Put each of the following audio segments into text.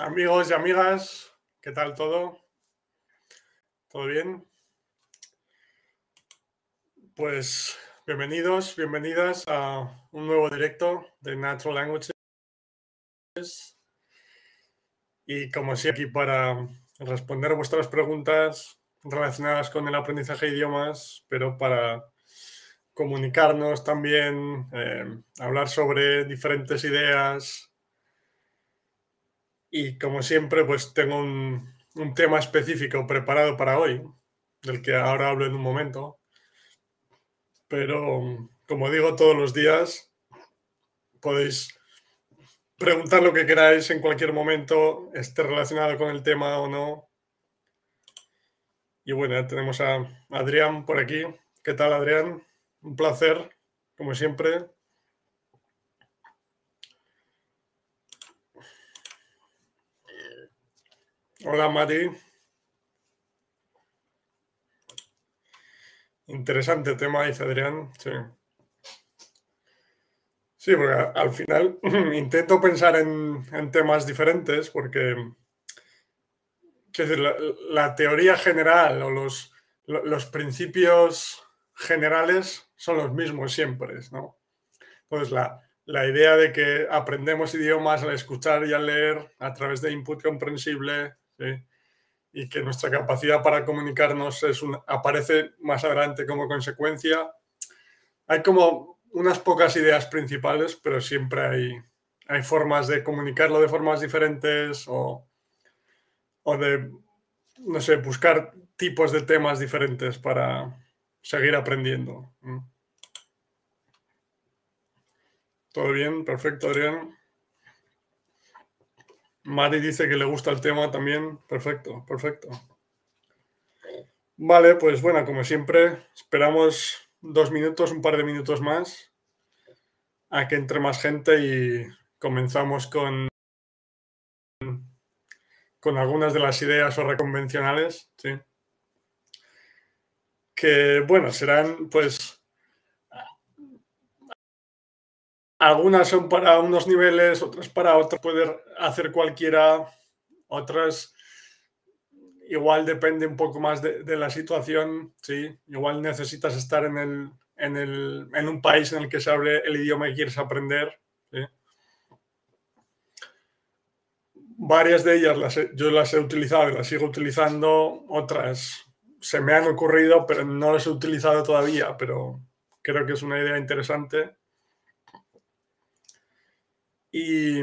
Amigos y amigas, ¿qué tal todo? ¿Todo bien? Pues bienvenidos, bienvenidas a un nuevo directo de Natural Languages. Y como siempre, aquí para responder vuestras preguntas relacionadas con el aprendizaje de idiomas, pero para comunicarnos también, eh, hablar sobre diferentes ideas, y como siempre, pues tengo un, tema específico preparado para hoy, del que ahora hablo en un momento. Pero, como digo todos los días, podéis preguntar lo que queráis en cualquier momento, esté relacionado con el tema o no. Y bueno, ya tenemos a Adrián por aquí. ¿Qué tal, Adrián? Un placer, como siempre. Hola Mari. Interesante tema, dice Adrián. Sí. Sí, porque al final intento pensar en, temas diferentes porque la, la, teoría general o los, los, principios generales son los mismos siempre, ¿no? Entonces, la, la idea de que aprendemos idiomas al escuchar y al leer a través de input comprensible, y que nuestra capacidad para comunicarnos es aparece más adelante como consecuencia. Hay como unas pocas ideas principales, pero siempre hay, hay formas de comunicarlo de formas diferentes o, o de, no sé, buscar tipos de temas diferentes para seguir aprendiendo. ¿Todo bien? Perfecto, Adrián. Mari dice que le gusta el tema también. Perfecto, perfecto. Vale, pues bueno, como siempre, esperamos dos minutos, un par de minutos más a que entre más gente y comenzamos con, con algunas de las ideas o reconvencionales, ¿sí? Que, bueno, serán pues Algunas son para unos niveles, otras para otros. Poder hacer cualquiera, otras igual depende un poco más de, la situación, sí. Igual necesitas estar en, el, en, el, en, un país en el que se hable el idioma que quieres aprender. Varias de ellas las yo las he utilizado y las sigo utilizando, otras se me han ocurrido, pero no las he utilizado todavía, pero creo que es una idea interesante. Y,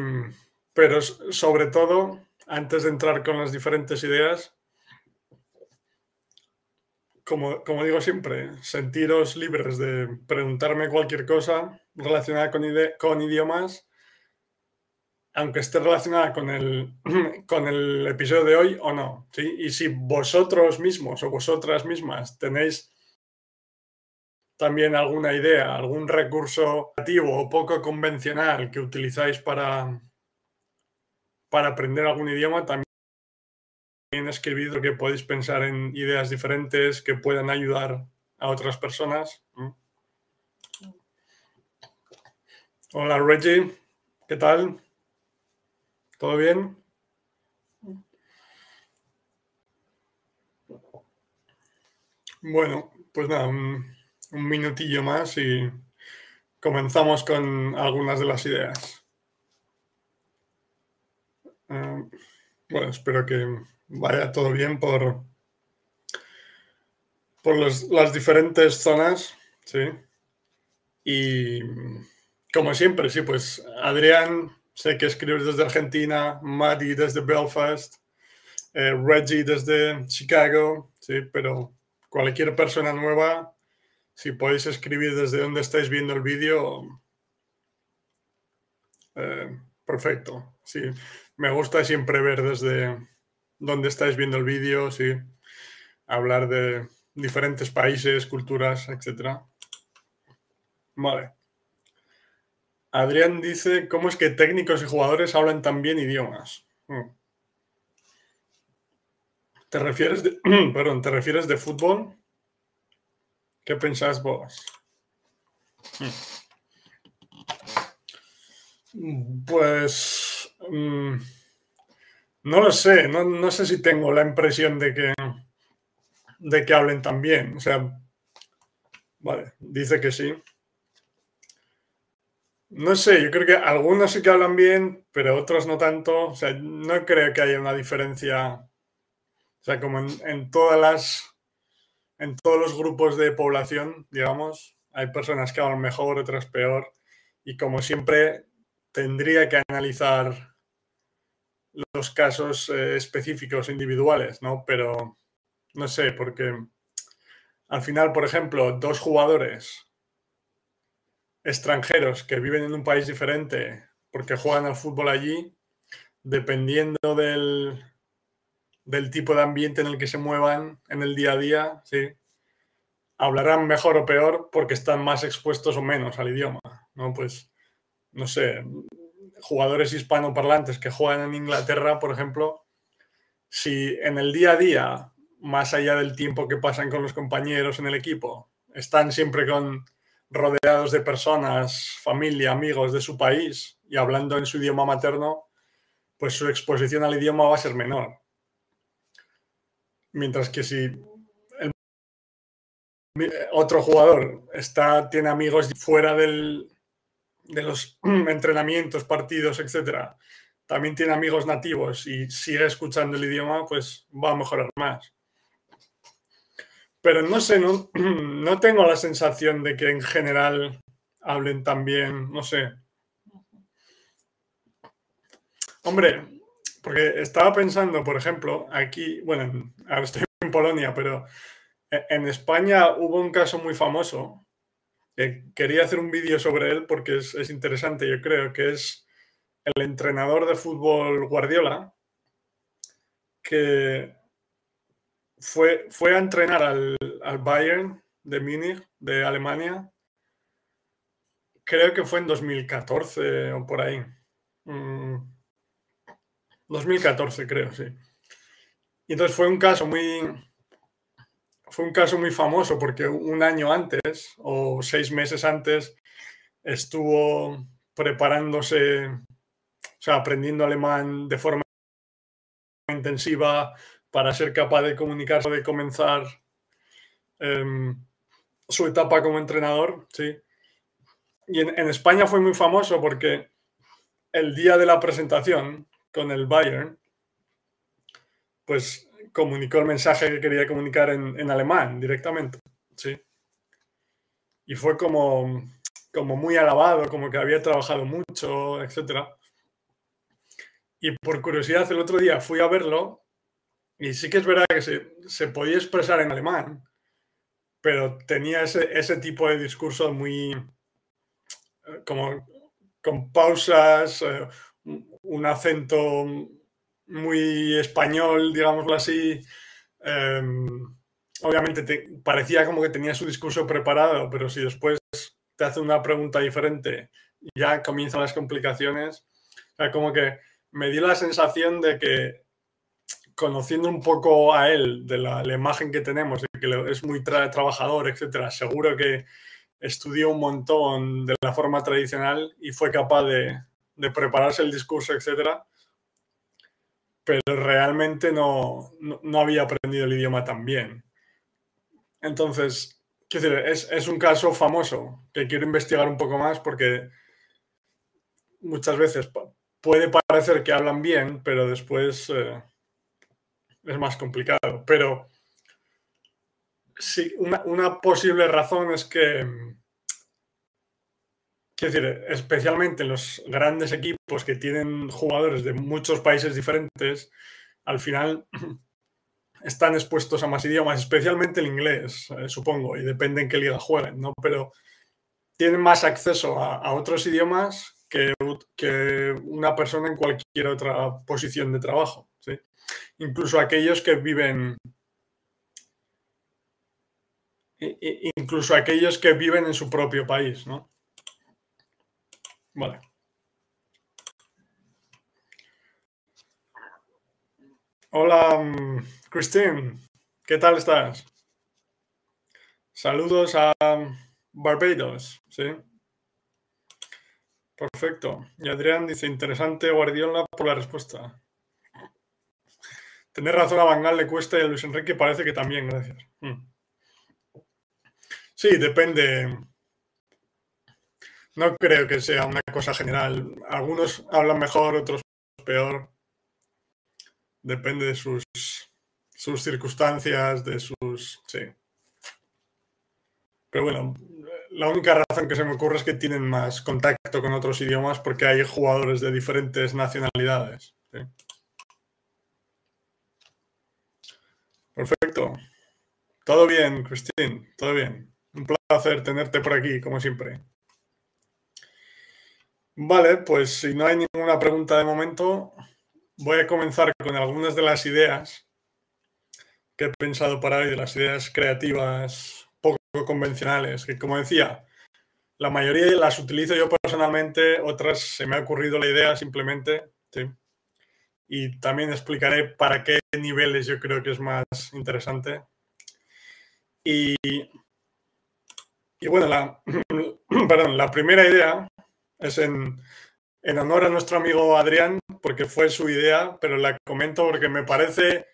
pero sobre todo, antes de entrar con las diferentes ideas, como, como digo siempre, sentiros libres de preguntarme cualquier cosa relacionada con, con idiomas, aunque esté relacionada con el, con el episodio de hoy o no. ¿sí? Y si vosotros mismos o vosotras mismas tenéis también alguna idea, algún recurso creativo o poco convencional que utilizáis para, para aprender algún idioma, también escribid que podéis pensar en ideas diferentes que puedan ayudar a otras personas. Hola Reggie, ¿qué tal? ¿Todo bien? Bueno, pues nada, un minutillo más y comenzamos con algunas de las ideas. Ah, bueno, espero que vaya todo bien por, por las diferentes zonas, ¿sí? Y como siempre, sí, pues Adrián, sé que escribes desde Argentina, Maddie desde Belfast, eh, Reggie desde Chicago, sí, pero cualquier persona nueva si podéis escribir desde donde estáis viendo el vídeo, eh, perfecto. Sí, me gusta siempre ver desde donde estáis viendo el vídeo, sí, hablar de diferentes países, culturas, etc. Vale. Adrián dice, ¿cómo es que técnicos y jugadores hablan tan bien idiomas? Hmm. ¿Te refieres perdón, ¿te refieres de fútbol? ¿Qué pensás vos? Pues mm, No lo sé, no, sé si tengo la impresión de que, de que hablen tan bien. O sea, vale, dice que sí. No sé, yo creo que algunos sí que hablan bien, pero otros no tanto. O sea, no creo que haya una diferencia. O sea, como en, todas las. En todos los grupos de población, digamos, hay personas que hablan mejor, otras peor. Y como siempre, tendría que analizar los casos eh, específicos individuales, ¿no? Pero no sé, porque al final, por ejemplo, dos jugadores extranjeros que viven en un país diferente porque juegan al fútbol allí, dependiendo del, del tipo de ambiente en el que se muevan en el día a día, sí, hablarán mejor o peor porque están más expuestos o menos al idioma, ¿no? Pues, no sé, jugadores hispanoparlantes que juegan en Inglaterra, por ejemplo, si en el día a día, más allá del tiempo que pasan con los compañeros en el equipo, están siempre con rodeados de personas, familia, amigos de su país y hablando en su idioma materno, pues su exposición al idioma va a ser menor. Mientras que si otro jugador está, tiene amigos fuera del, de los entrenamientos, partidos, etcétera, también tiene amigos nativos y sigue escuchando el idioma, pues va a mejorar más pero no sé, no, tengo la sensación de que en general hablen tan bien, no sé. Hombre, porque estaba pensando, por ejemplo, aquí, bueno, ahora estoy en Polonia, pero e, en España hubo un caso muy famoso. quería hacer un vídeo sobre él porque es, es, interesante, yo creo, que es el entrenador de fútbol Guardiola, que fue, fue a entrenar al, Bayern de Múnich, de Alemania. Creo que fue en 2014 o por ahí. 2014, mm, creo, sí. Y entonces fue un caso muy. Fue un caso muy famoso porque un año antes o seis meses antes estuvo preparándose, o sea, aprendiendo alemán de forma intensiva, para ser capaz de comunicarse, de comenzar em, su etapa como entrenador, sí. Y en, España fue muy famoso porque el día de la presentación con el Bayern, pues comunicó el mensaje que quería comunicar en, alemán directamente, sí. Y fue como, como muy alabado, como que había trabajado mucho, etc. Y por curiosidad, el otro día fui a verlo y sí que es verdad que se, podía expresar en alemán, pero tenía ese, tipo de discurso muy eh, como con pausas, eh, un acento muy español, digámoslo así. Em, obviamente parecía como que tenía su discurso preparado, pero si después te hace una pregunta diferente, ya comienzan las complicaciones. como que me dio la sensación de que conociendo un poco a él, de la, imagen que tenemos, de que es muy trabajador, etcétera, seguro que estudió un montón de la forma tradicional y fue capaz de, prepararse el discurso, etcétera, pero realmente no, había aprendido el idioma tan bien. Entonces, quiero decir, es, un caso famoso que quiero investigar un poco más porque muchas veces puede parecer que hablan bien, pero después... Eh, es más complicado. Pero sí, una, posible razón es que, quiero decir, especialmente en los grandes equipos que tienen jugadores de muchos países diferentes, al final están expuestos a más idiomas, especialmente el inglés, eh, supongo, y depende en qué liga jueguen, ¿no? Pero tienen más acceso a, otros idiomas que, que, una persona en cualquier otra posición de trabajo, ¿sí? incluso aquellos que viven, incluso aquellos que viven en su propio país, ¿no? Vale. Hola, mm, Christine, ¿qué tal estás? Saludos a Barbados, ¿sí? Perfecto. Y Adrián dice, interesante Guardiola por la respuesta. Tener razón a Bangal le cuesta y a Luis Enrique parece que también, gracias. Mm. Sí, depende. No creo que sea una cosa general. Algunos hablan mejor, otros peor. Depende de sus, sus circunstancias, de sus... Sí. Pero bueno, la única razón que se me ocurre es que tienen más contacto con otros idiomas porque hay jugadores de diferentes nacionalidades. Perfecto. Todo bien, Cristín, todo bien. Un placer tenerte por aquí, como siempre. Vale, pues si no hay ninguna pregunta de momento, voy a comenzar con algunas de las ideas que he pensado para hoy, de las ideas creativas convencionales, que como decía, la mayoría las utilizo yo personalmente, otras se me ha ocurrido la idea simplemente, Y también explicaré para qué niveles yo creo que es más interesante. Y, y bueno, la, perdón, la primera idea es en, en honor a nuestro amigo Adrián, porque fue su idea, pero la comento porque me parece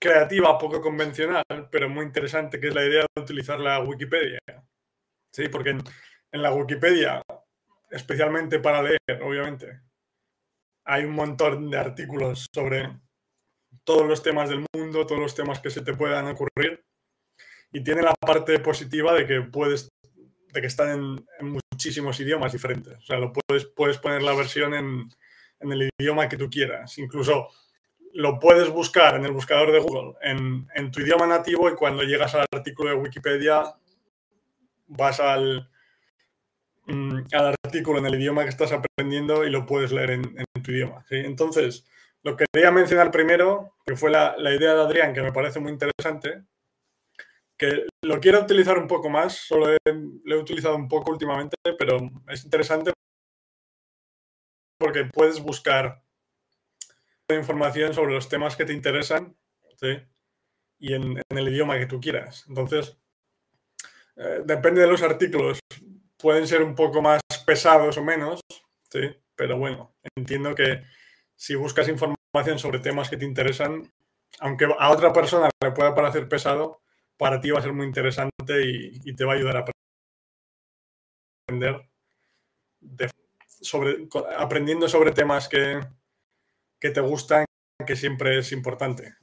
creativa, poco convencional, pero muy interesante, que es la idea de utilizar la Wikipedia. Sí, porque en, la Wikipedia, especialmente para leer, obviamente, hay un montón de artículos sobre todos los temas del mundo, todos los temas que se te puedan ocurrir. Y tiene la parte positiva de que puedes, de que están en, muchísimos idiomas diferentes. O sea, lo puedes, poner la versión en, el idioma que tú quieras. Incluso lo puedes buscar en el buscador de Google en, tu idioma nativo y cuando llegas al artículo de Wikipedia vas al, mm, al artículo en el idioma que estás aprendiendo y lo puedes leer en, tu idioma. Entonces, lo que quería mencionar primero, que fue la, idea de Adrián, que me parece muy interesante, que lo quiero utilizar un poco más, solo lo he utilizado un poco últimamente, pero es interesante porque puedes buscar información sobre los temas que te interesan y en, el idioma que tú quieras. Entonces, eh, depende de los artículos. Pueden ser un poco más pesados o menos, ¿sí? pero bueno, entiendo que si buscas información sobre temas que te interesan, aunque a otra persona le pueda parecer pesado, para ti va a ser muy interesante y, te va a ayudar a aprender aprendiendo sobre temas que, que te gustan, que siempre es importante.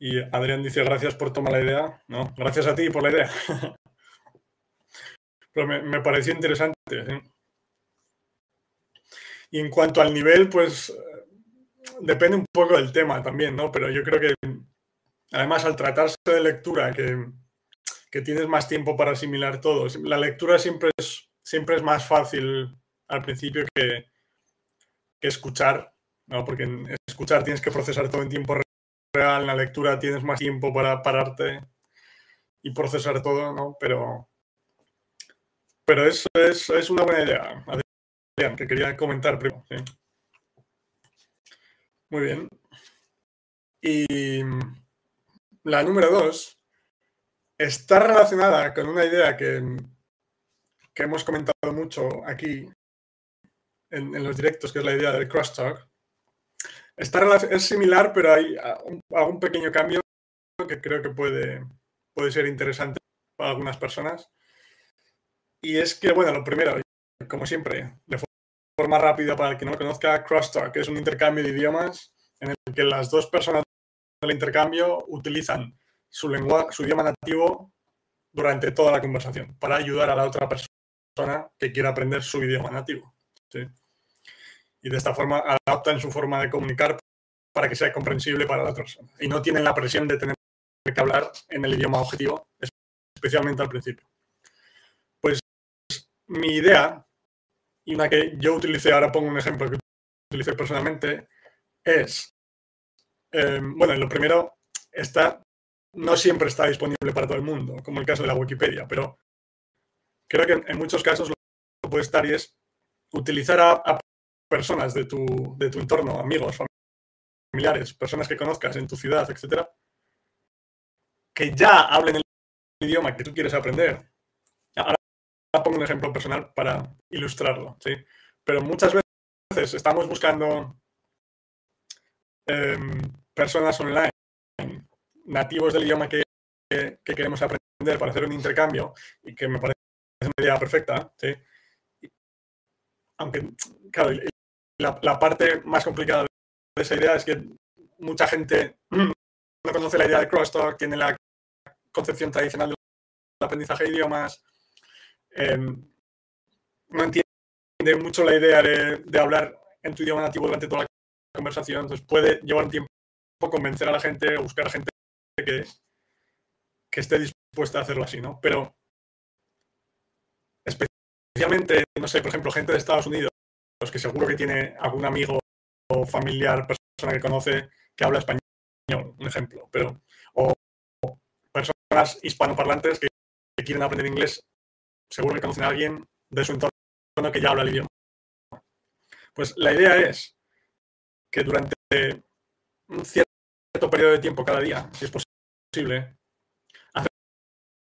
Y Adrián dice, gracias por tomar la idea. No, gracias a ti por la idea. Pero me, pareció interesante. Y en cuanto al nivel, pues depende un poco del tema también, ¿no? Pero yo creo que además al tratarse de lectura, que, tienes más tiempo para asimilar todo, la lectura siempre es, siempre es más fácil al principio que, escuchar, ¿no? porque en escuchar tienes que procesar todo en tiempo real, en la lectura tienes más tiempo para pararte y procesar todo, ¿no? Pero, pero eso es, es una buena idea, Adrián, que quería comentar primero. Muy bien. Y la número dos está relacionada con una idea que, que hemos comentado mucho aquí en, los directos, que es la idea del crosstalk. Está es similar, pero hay algún pequeño cambio que creo que puede, puede ser interesante para algunas personas. Y es que, bueno, lo primero, como siempre, de forma rápida para el que no lo conozca, crosstalk es un intercambio de idiomas en el que las dos personas del intercambio utilizan su lengua, su idioma nativo durante toda la conversación para ayudar a la otra persona que quiera aprender su idioma nativo. Y de esta forma adaptan su forma de comunicar para que sea comprensible para la persona. Y no tienen la presión de tener que hablar en el idioma objetivo, especialmente al principio. Pues mi idea, y una que yo utilicé, ahora pongo un ejemplo que utilicé personalmente, es, em, bueno, lo primero, está, no siempre está disponible para todo el mundo, como el caso de la Wikipedia, pero creo que en muchos casos lo puede estar y es utilizar a, personas de tu, de tu, entorno, amigos, familiares, personas que conozcas en tu ciudad, etcétera, que ya hablen el idioma que tú quieres aprender. Ahora pongo un ejemplo personal para ilustrarlo, ¿sí? Pero muchas veces estamos buscando em, personas online, nativos del idioma que, queremos aprender para hacer un intercambio y que me parece una idea perfecta, ¿sí? aunque, claro, la, parte más complicada de esa idea es que mucha gente no conoce la idea de crosstalk, tiene la concepción tradicional del aprendizaje de idiomas, em, no entiende mucho la idea de, hablar en tu idioma nativo durante toda la conversación, entonces puede llevar un tiempo convencer a la gente o buscar a gente que, que esté dispuesta a hacerlo así, ¿no? Pero especialmente, no sé, por ejemplo, gente de Estados Unidos, que seguro que tiene algún amigo o familiar, persona que conoce que habla español, un ejemplo, pero o personas hispanoparlantes que, quieren aprender inglés, seguro que conocen a alguien de su entorno que ya habla el idioma. Pues la idea es que durante un cierto periodo de tiempo cada día, si es posible, hacer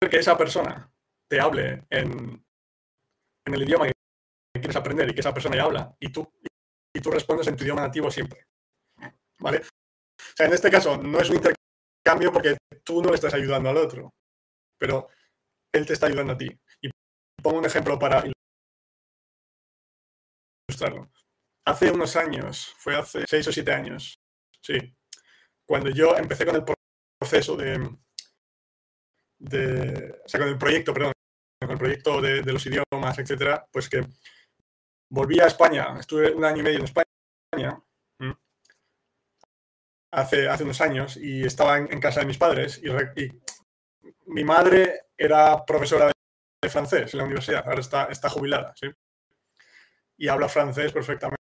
que esa persona te hable en, en el idioma que quieres aprender y que esa persona ya habla y tú, y tú respondes en tu idioma nativo siempre. ¿Vale? O sea, en este caso no es un intercambio porque tú no estás ayudando al otro, pero él te está ayudando a ti. Y pongo un ejemplo para ilustrarlo. Hace unos años, fue hace seis o siete años, sí, cuando yo empecé con el proceso de, o sea, con el proyecto, perdón, con el proyecto de, los idiomas, etcétera, pues que volví a España, estuve un año y medio en España, hace, hace unos años, y estaba en, casa de mis padres, y, mi madre era profesora de, francés en la universidad, ahora está, está jubilada, ¿sí? Y habla francés perfectamente.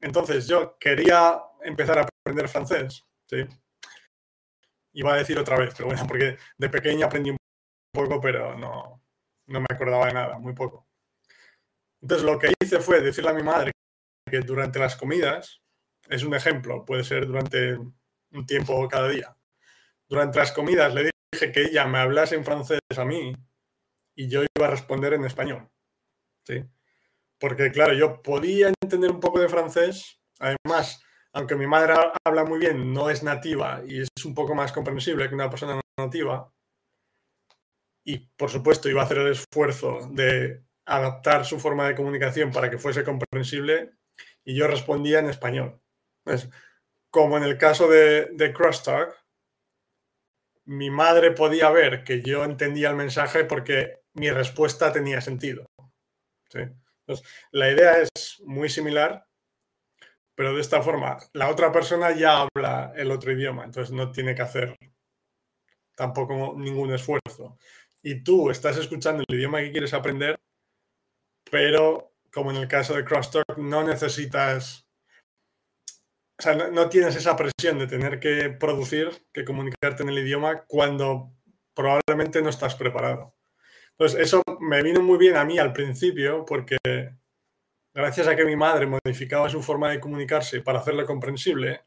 Entonces yo quería empezar a aprender francés, ¿sí? Iba a decir otra vez, pero bueno, porque de pequeña aprendí un poco, pero no, no me acordaba de nada, muy poco. Entonces lo que hice fue decirle a mi madre que durante las comidas, es un ejemplo, puede ser durante un tiempo cada día, durante las comidas le dije que ella me hablase en francés a mí y yo iba a responder en español. ¿sí? Porque claro, yo podía entender un poco de francés, además, aunque mi madre habla muy bien, no es nativa y es un poco más comprensible que una persona nativa, y por supuesto iba a hacer el esfuerzo de adaptar su forma de comunicación para que fuese comprensible y yo respondía en español. Como en el caso de, de Crosstalk, mi madre podía ver que yo entendía el mensaje porque mi respuesta tenía sentido. La idea es muy similar, pero de esta forma, la otra persona ya habla el otro idioma, entonces no tiene que hacer tampoco ningún esfuerzo y tú estás escuchando el idioma que quieres aprender, pero como en el caso de Crosstalk, no necesitas, o sea, no, tienes esa presión de tener que producir, que comunicarte en el idioma cuando probablemente no estás preparado. Entonces, eso me vino muy bien a mí al principio porque gracias a que mi madre modificaba su forma de comunicarse para hacerlo comprensible,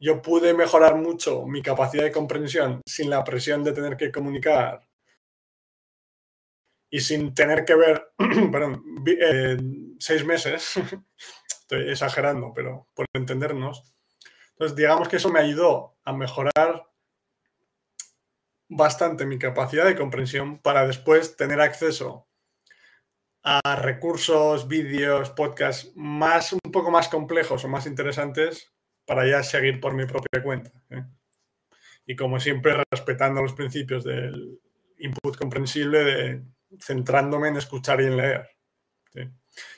yo pude mejorar mucho mi capacidad de comprensión sin la presión de tener que comunicar y sin tener que ver, perdón, eh, seis meses, estoy exagerando, pero por entendernos. Entonces, digamos que eso me ayudó a mejorar bastante mi capacidad de comprensión para después tener acceso a recursos, vídeos, podcasts más, un poco más complejos o más interesantes para ya seguir por mi propia cuenta. ¿eh? Y como siempre, respetando los principios del input comprensible de centrándome en escuchar y en leer,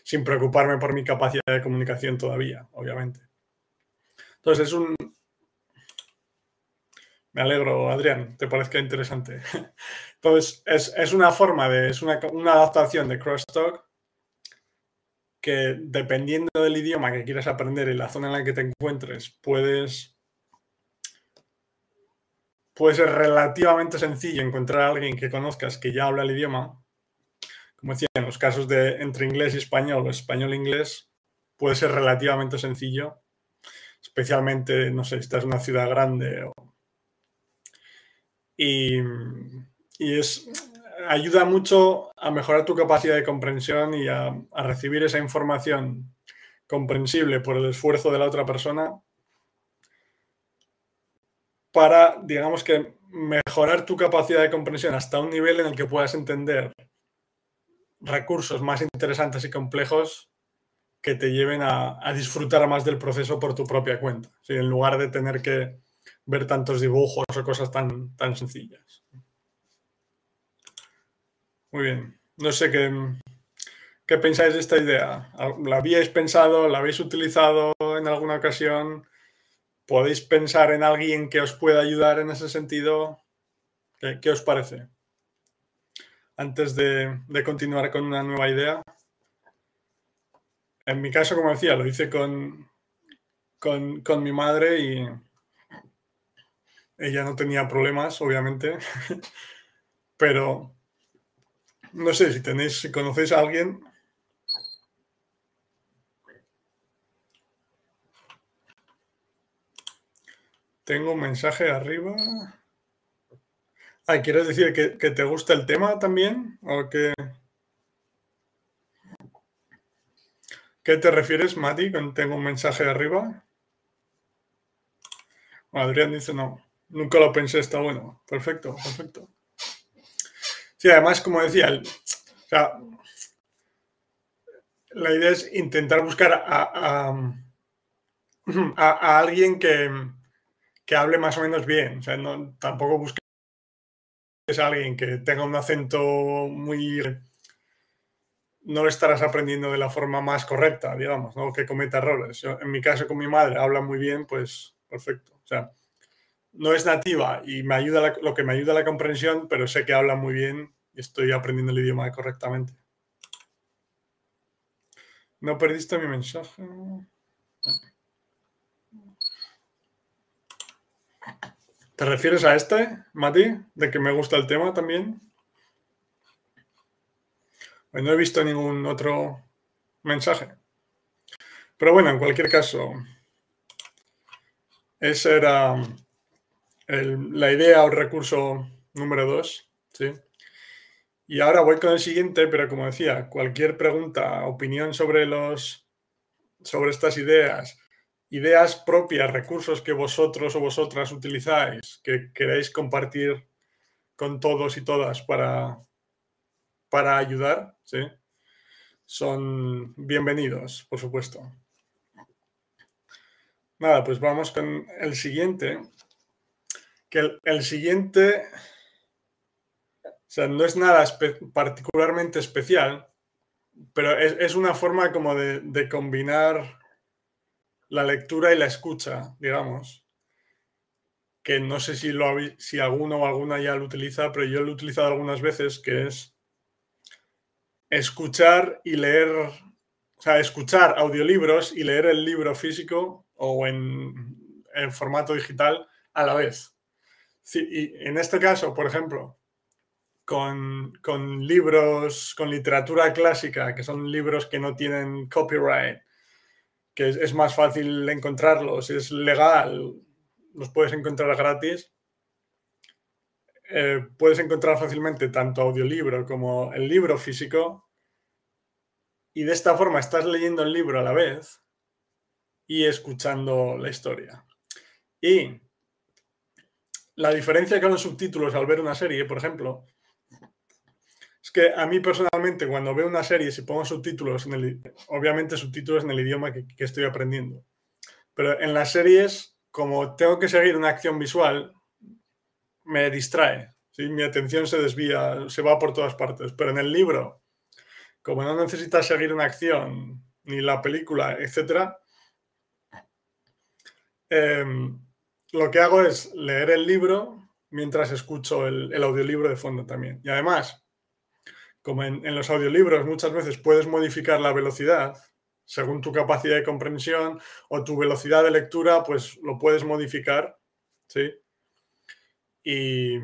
sin preocuparme por mi capacidad de comunicación todavía, obviamente. Entonces es un... Me alegro, Adrián, te parezca interesante. Entonces es, una forma de, es una, adaptación de Crosstalk que dependiendo del idioma que quieras aprender y la zona en la que te encuentres, puedes puede ser relativamente sencillo encontrar a alguien que conozcas que ya habla el idioma. Como decía, en los casos de entre inglés y español o español-inglés, puede ser relativamente sencillo, especialmente, no sé, si estás en una ciudad grande. Y, es, ayuda mucho a mejorar tu capacidad de comprensión y a recibir esa información comprensible por el esfuerzo de la otra persona para, digamos que, mejorar tu capacidad de comprensión hasta un nivel en el que puedas entender recursos más interesantes y complejos que te lleven a, disfrutar más del proceso por tu propia cuenta, en lugar de tener que ver tantos dibujos o cosas tan, tan sencillas. Muy bien. No sé qué, qué pensáis de esta idea. ¿La habíais pensado? ¿La habéis utilizado en alguna ocasión? ¿Podéis pensar en alguien que os pueda ayudar en ese sentido? ¿Qué, os parece? Antes de, continuar con una nueva idea. En mi caso, como decía, lo hice con, con, con mi madre y ella no tenía problemas, obviamente, pero no sé si tenéis, si conocéis a alguien. Tengo un mensaje arriba. Ah, ¿quieres decir que, te gusta el tema también? ¿O que... ¿Qué te refieres, Mati, tengo un mensaje arriba? Adrián dice no, nunca lo pensé, está bueno. Perfecto, perfecto. Sí, además, como decía, la idea es intentar buscar a, alguien que, hable más o menos bien. O sea, no, tampoco busques a alguien que tenga un acento muy... No lo estarás aprendiendo de la forma más correcta, digamos, ¿no? que cometa errores. en mi caso, con mi madre, habla muy bien, pues perfecto. O sea, no es nativa y me ayuda lo que me ayuda a la comprensión, pero sé que habla muy bien y estoy aprendiendo el idioma correctamente. ¿No perdiste mi mensaje? ¿Te refieres a este, Mati? ¿De que me gusta el tema también? Pues no he visto ningún otro mensaje. Pero bueno, en cualquier caso, esa era la idea o recurso número dos, ¿sí? Y ahora voy con el siguiente, pero como decía, cualquier pregunta, opinión sobre los sobre estas ideas, ideas propias, recursos que vosotros o vosotras utilizáis, que queréis compartir con todos y todas para, para ayudar, ¿sí? son bienvenidos, por supuesto. Nada, pues vamos con el siguiente, que el, siguiente, o sea, no es nada particularmente especial, pero es, una forma como de, combinar la lectura y la escucha, digamos, que no sé si, lo, si alguno o alguna ya lo utiliza, pero yo lo he utilizado algunas veces, que es escuchar y leer, o sea, escuchar audiolibros y leer el libro físico o en, en formato digital a la vez. Sí, y en este caso, por ejemplo, con, libros, con literatura clásica, que son libros que no tienen copyright, que es, más fácil encontrarlos, es legal, los puedes encontrar gratis. Eh, puedes encontrar fácilmente tanto audiolibro como el libro físico y de esta forma estás leyendo el libro a la vez y escuchando la historia. Y la diferencia con los subtítulos al ver una serie, por ejemplo, es que a mí personalmente cuando veo una serie, si pongo subtítulos, en el, obviamente subtítulos en el idioma que, estoy aprendiendo, pero en las series, como tengo que seguir una acción visual, me distrae, mi atención se desvía, se va por todas partes, pero en el libro, como no necesitas seguir una acción, ni la película, etc., lo que hago es leer el libro mientras escucho el, audiolibro de fondo también. Y además, como en, los audiolibros muchas veces puedes modificar la velocidad según tu capacidad de comprensión o tu velocidad de lectura, pues lo puedes modificar, ¿sí? Y,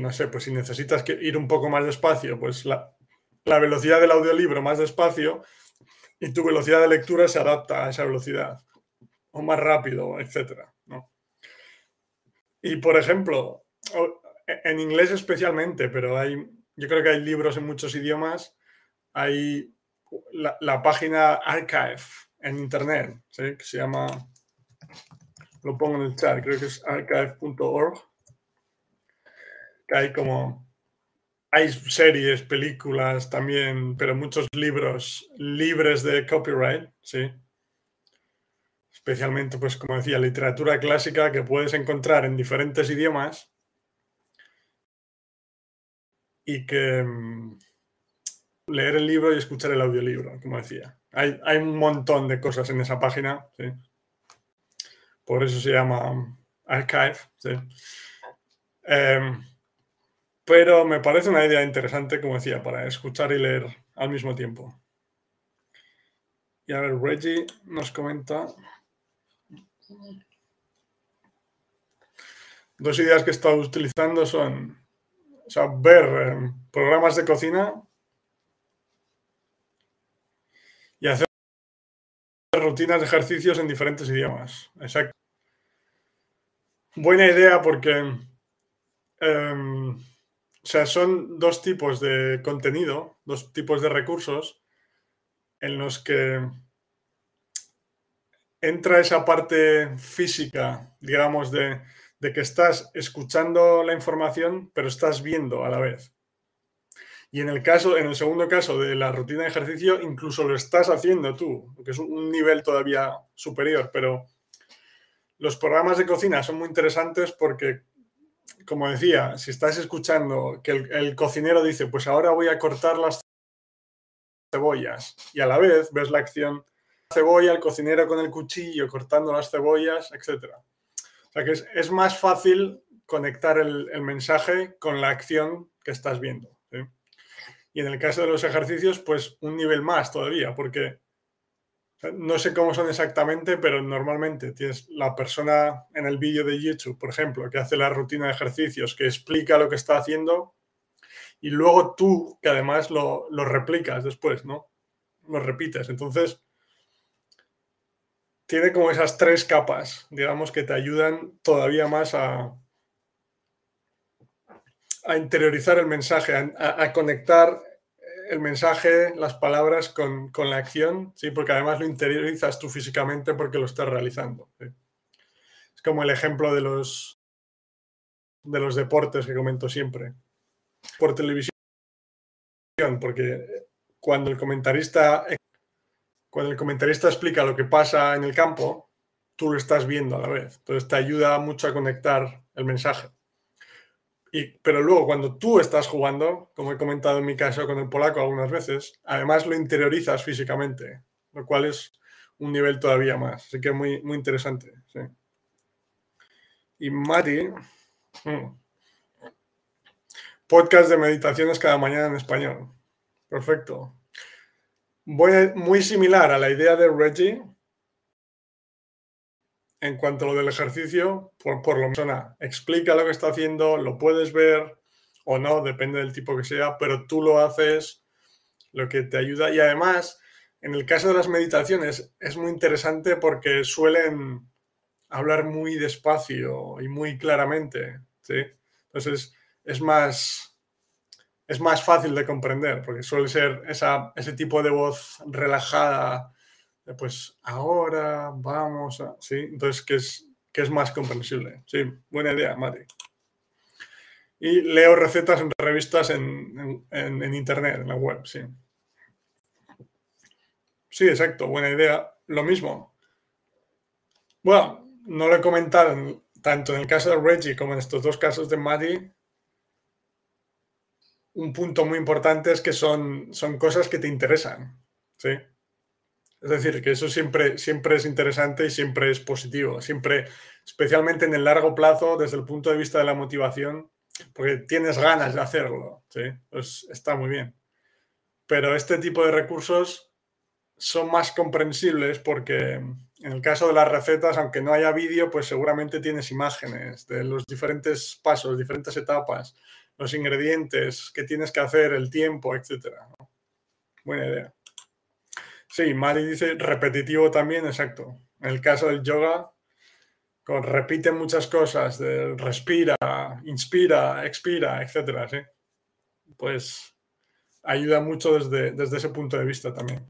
no sé, pues si necesitas ir un poco más despacio, pues la, la velocidad del audiolibro más despacio y tu velocidad de lectura se adapta a esa velocidad o más rápido, etcétera. Y por ejemplo, en inglés especialmente, pero hay, yo creo que hay libros en muchos idiomas, hay la, página Archive en internet, que se llama lo pongo en el chat, creo que es archive.org. Que hay como, hay series, películas también, pero muchos libros libres de copyright, sí. Especialmente, pues como decía, literatura clásica que puedes encontrar en diferentes idiomas y que mm, leer el libro y escuchar el audiolibro, como decía. Hay, un montón de cosas en esa página, ¿sí? por eso se llama Archive. ¿sí? Em, pero me parece una idea interesante, como decía, para escuchar y leer al mismo tiempo. Y a ver, Reggie nos comenta. Dos ideas que he estado utilizando son o sea, ver em, programas de cocina y hacer rutinas de ejercicios en diferentes idiomas. Exacto. Buena idea porque em, o sea, son dos tipos de contenido, dos tipos de recursos en los que entra esa parte física, digamos, de, de que estás escuchando la información, pero estás viendo a la vez. Y en el caso, en el segundo caso de la rutina de ejercicio, incluso lo estás haciendo tú, que es un nivel todavía superior, pero los programas de cocina son muy interesantes porque, como decía, si estás escuchando que el, cocinero dice, pues ahora voy a cortar las cebollas, y a la vez ves la acción cebolla, el cocinero con el cuchillo cortando las cebollas, etc. O sea que es, más fácil conectar el, mensaje con la acción que estás viendo. Y en el caso de los ejercicios, pues un nivel más todavía, porque no sé cómo son exactamente, pero normalmente tienes la persona en el vídeo de YouTube, por ejemplo, que hace la rutina de ejercicios, que explica lo que está haciendo, y luego tú, que además lo, lo replicas después, ¿no? Lo repites. Entonces, tiene como esas tres capas, digamos, que te ayudan todavía más a, interiorizar el mensaje, a, conectar el mensaje, las palabras con, la acción, ¿sí? porque además lo interiorizas tú físicamente porque lo estás realizando. Es como el ejemplo de los, de los deportes que comento siempre. Por televisión, porque cuando el comentarista cuando el comentarista explica lo que pasa en el campo, tú lo estás viendo a la vez. Entonces te ayuda mucho a conectar el mensaje pero luego cuando tú estás jugando, como he comentado en mi caso con el polaco algunas veces, además lo interiorizas físicamente, lo cual es un nivel todavía más. Así que muy, muy interesante. Y Mati, hmm, podcast de meditaciones cada mañana en español. Perfecto. Muy similar a la idea de Reggie, en cuanto a lo del ejercicio, por, lo menos explica lo que está haciendo, lo puedes ver o no, depende del tipo que sea, pero tú lo haces, lo que te ayuda. Y además, en el caso de las meditaciones, es muy interesante porque suelen hablar muy despacio y muy claramente, ¿sí? Entonces, es más, es más fácil de comprender, porque suele ser esa, ese tipo de voz relajada, pues ahora vamos a... Sí, entonces que es, que es más comprensible. Sí, buena idea, Mati. Y leo recetas en revistas en, internet, en la web, sí. Sí, exacto, buena idea. Lo mismo. Bueno, no lo he comentado tanto en el caso de Reggie como en estos dos casos de Mati. Un punto muy importante es que son, son cosas que te interesan. ¿sí? Es decir, que eso siempre, siempre es interesante y siempre es positivo, siempre, especialmente en el largo plazo, desde el punto de vista de la motivación, porque tienes ganas de hacerlo, ¿sí? Pues está muy bien. Pero este tipo de recursos son más comprensibles porque en el caso de las recetas, aunque no haya vídeo, pues seguramente tienes imágenes de los diferentes pasos, diferentes etapas, los ingredientes que tienes que hacer, el tiempo, etc. Buena idea. Sí, Mari dice repetitivo también, exacto. En el caso del yoga, con, repite muchas cosas, respira, inspira, expira, etcétera, ¿sí? Pues ayuda mucho desde, desde ese punto de vista también.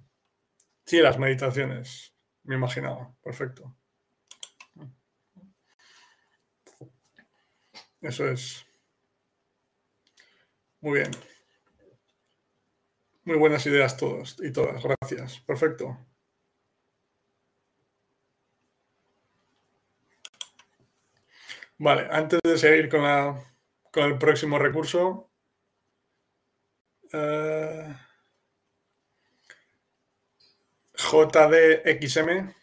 Sí, las meditaciones, me imaginaba, perfecto. Eso es. Muy bien. Muy buenas ideas todos y todas. Gracias. Perfecto. Vale, antes de seguir con, la, con el próximo recurso. Eh, JDXM,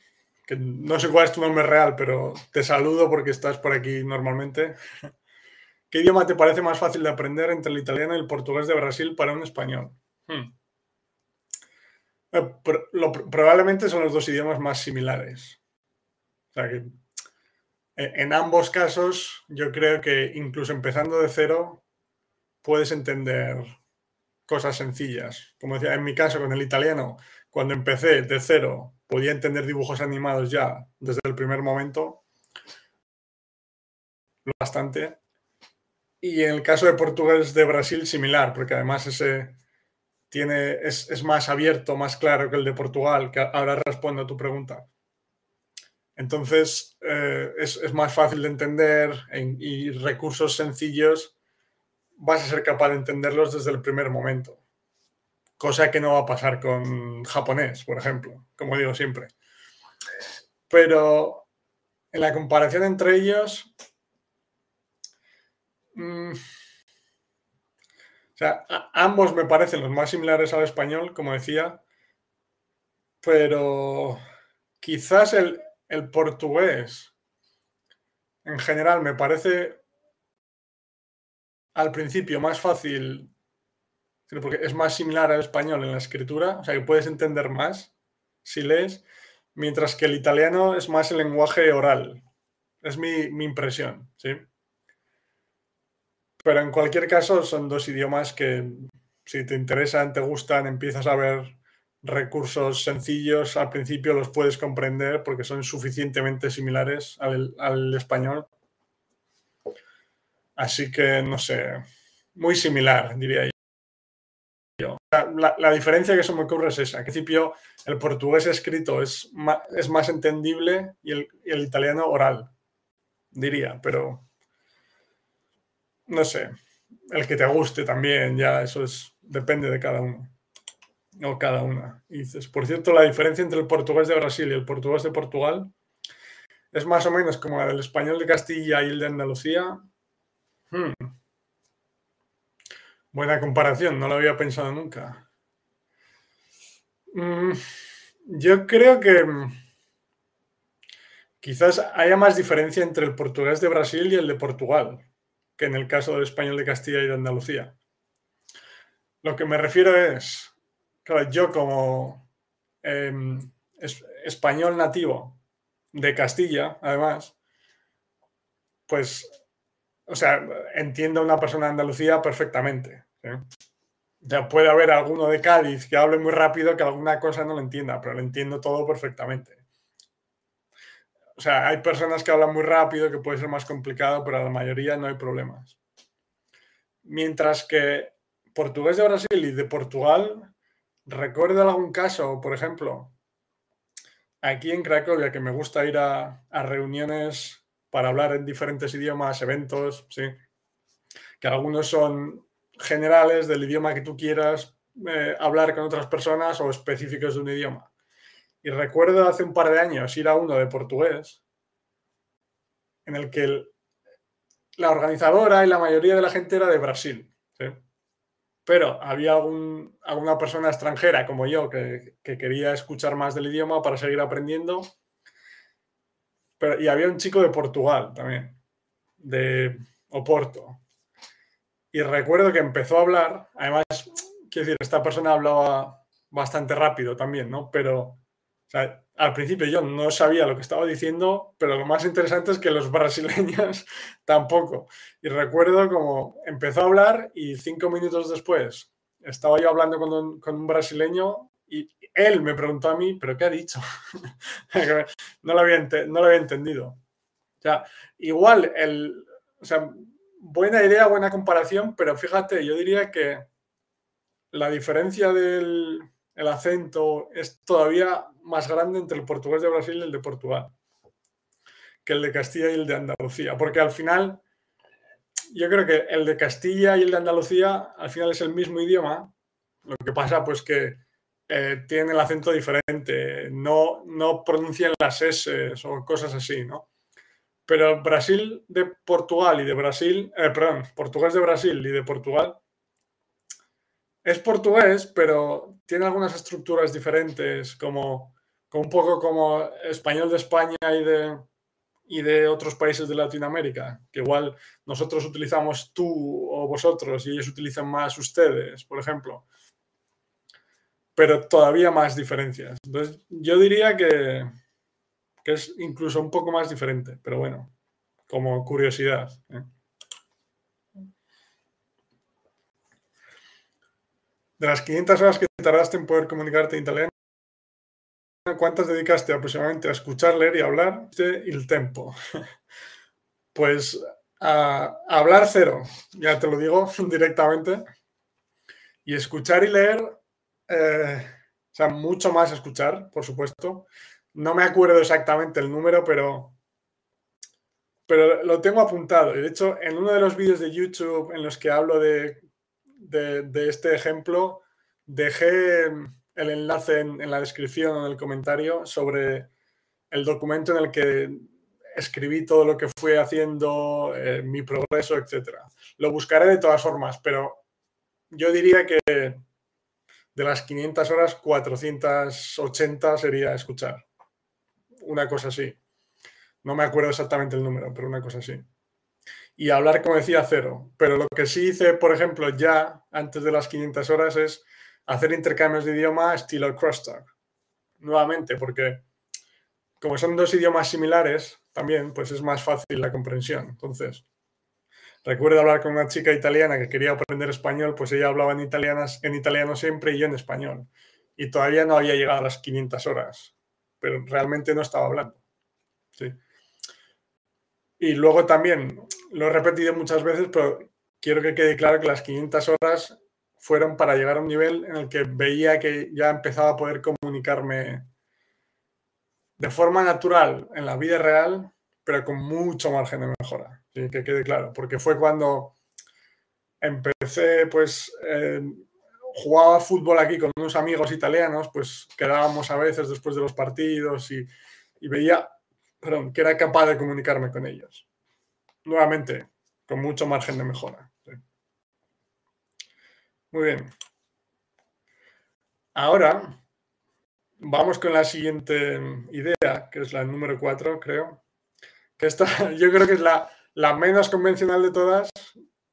que no sé cuál es tu nombre real, pero te saludo porque estás por aquí normalmente. ¿Qué idioma te parece más fácil de aprender entre el italiano y el portugués de Brasil para un español? Hmm. Eh, probablemente son los dos idiomas más similares. O sea que eh, en ambos casos yo creo que incluso empezando de cero puedes entender cosas sencillas. Como decía, en mi caso con el italiano, cuando empecé de cero podía entender dibujos animados ya desde el primer momento. Bastante. Y en el caso de portugués de Brasil, similar, porque además ese tiene, es, más abierto, más claro que el de Portugal, que ahora respondo a tu pregunta. Entonces, eh, es, más fácil de entender y recursos sencillos vas a ser capaz de entenderlos desde el primer momento. Cosa que no va a pasar con japonés, por ejemplo, como digo siempre. Pero en la comparación entre ellos, Mm. O sea, ambos me parecen los más similares al español, como decía, pero quizás el, portugués en general me parece al principio más fácil, porque es más similar al español en la escritura, o sea que puedes entender más si lees, mientras que el italiano es más el lenguaje oral. Es mi, mi impresión, ¿sí? Pero en cualquier caso son dos idiomas que si te interesan, te gustan, empiezas a ver recursos sencillos, al principio los puedes comprender porque son suficientemente similares al, español. Así que, no sé, muy similar, diría yo. La, diferencia que se me ocurre es esa. Al principio, el portugués escrito es más, es más entendible y el, y el italiano oral, diría, pero no sé, el que te guste también, ya eso es, depende de cada uno. O cada una. Dices, por cierto, la diferencia entre el portugués de Brasil y el portugués de Portugal es más o menos como la del español de Castilla y el de Andalucía. Hmm. Buena comparación, no lo había pensado nunca. Mm, yo creo que mm, quizás haya más diferencia entre el portugués de Brasil y el de Portugal que en el caso del español de Castilla y de Andalucía. Lo que me refiero es, claro, yo como em, español nativo de Castilla, además, pues, o sea, entiendo a una persona de Andalucía perfectamente. Ya puede haber alguno de Cádiz que hable muy rápido que alguna cosa no lo entienda, pero lo entiendo todo perfectamente. O sea, hay personas que hablan muy rápido, que puede ser más complicado, pero a la mayoría no hay problemas. Mientras que portugués de Brasil y de Portugal, recuerdo algún caso, por ejemplo, aquí en Cracovia, que me gusta ir a, reuniones para hablar en diferentes idiomas, eventos, sí, que algunos son generales del idioma que tú quieras eh, hablar con otras personas o específicos de un idioma. Y recuerdo hace un par de años ir a uno de portugués, en el que la organizadora y la mayoría de la gente era de Brasil. Pero había alguna persona extranjera como yo que, quería escuchar más del idioma para seguir aprendiendo. Pero, y había un chico de Portugal también, de Oporto. Y recuerdo que empezó a hablar, además, quiero decir, esta persona hablaba bastante rápido también, ¿no? Pero al principio yo no sabía lo que estaba diciendo, pero lo más interesante es que los brasileños tampoco. Y recuerdo como empezó a hablar y cinco minutos después estaba yo hablando con un, brasileño y él me preguntó a mí, ¿pero qué ha dicho? no, lo había no lo había entendido. O sea, igual, el, o sea, buena idea, buena comparación, pero fíjate, yo diría que la diferencia del el acento es todavía más grande entre el portugués de Brasil y el de Portugal que el de Castilla y el de Andalucía, porque al final yo creo que el de Castilla y el de Andalucía al final es el mismo idioma. Lo que pasa pues que eh, tienen el acento diferente, no, no pronuncian las S o cosas así, ¿no? Pero Brasil de Portugal y de Brasil, eh, perdón, portugués de Brasil y de Portugal es portugués, pero tiene algunas estructuras diferentes, como, un poco como español de España y de, otros países de Latinoamérica, que igual nosotros utilizamos tú o vosotros y ellos utilizan más ustedes, por ejemplo. Pero todavía más diferencias. Entonces, yo diría que, que es incluso un poco más diferente, pero bueno, como curiosidad. ¿eh? De las 500 horas que tardaste en poder comunicarte en italiano, ¿cuántas dedicaste aproximadamente a escuchar, leer y hablar? Y el tempo. Pues a, hablar cero, ya te lo digo directamente. Y escuchar y leer, eh, o sea, mucho más escuchar, por supuesto. No me acuerdo exactamente el número, pero, pero lo tengo apuntado. Y de hecho, en uno de los vídeos de YouTube en los que hablo de, de, este ejemplo, dejé el enlace en, la descripción o en el comentario sobre el documento en el que escribí todo lo que fui haciendo, eh, mi progreso, etc. Lo buscaré de todas formas, pero yo diría que de las 500 horas, 480 sería escuchar. Una cosa así. No me acuerdo exactamente el número, pero una cosa así. Y hablar, como decía, cero. Pero lo que sí hice, por ejemplo, ya antes de las 500 horas es hacer intercambios de idioma estilo crosstalk. Nuevamente, porque como son dos idiomas similares, también pues es más fácil la comprensión. Entonces, recuerdo hablar con una chica italiana que quería aprender español, pues ella hablaba en, italianas, en italiano siempre y yo en español. Y todavía no había llegado a las 500 horas, pero realmente no estaba hablando. Sí. Y luego también, lo he repetido muchas veces, pero quiero que quede claro que las 500 horas fueron para llegar a un nivel en el que veía que ya empezaba a poder comunicarme de forma natural en la vida real, pero con mucho margen de mejora, que quede claro, porque fue cuando empecé, pues, eh, jugaba fútbol aquí con unos amigos italianos, pues quedábamos a veces después de los partidos y, y veía, perdón, que era capaz de comunicarme con ellos. Nuevamente, con mucho margen de mejora. Muy bien. Ahora vamos con la siguiente idea, que es la número cuatro, creo. Que esta, yo creo que es la, la menos convencional de todas,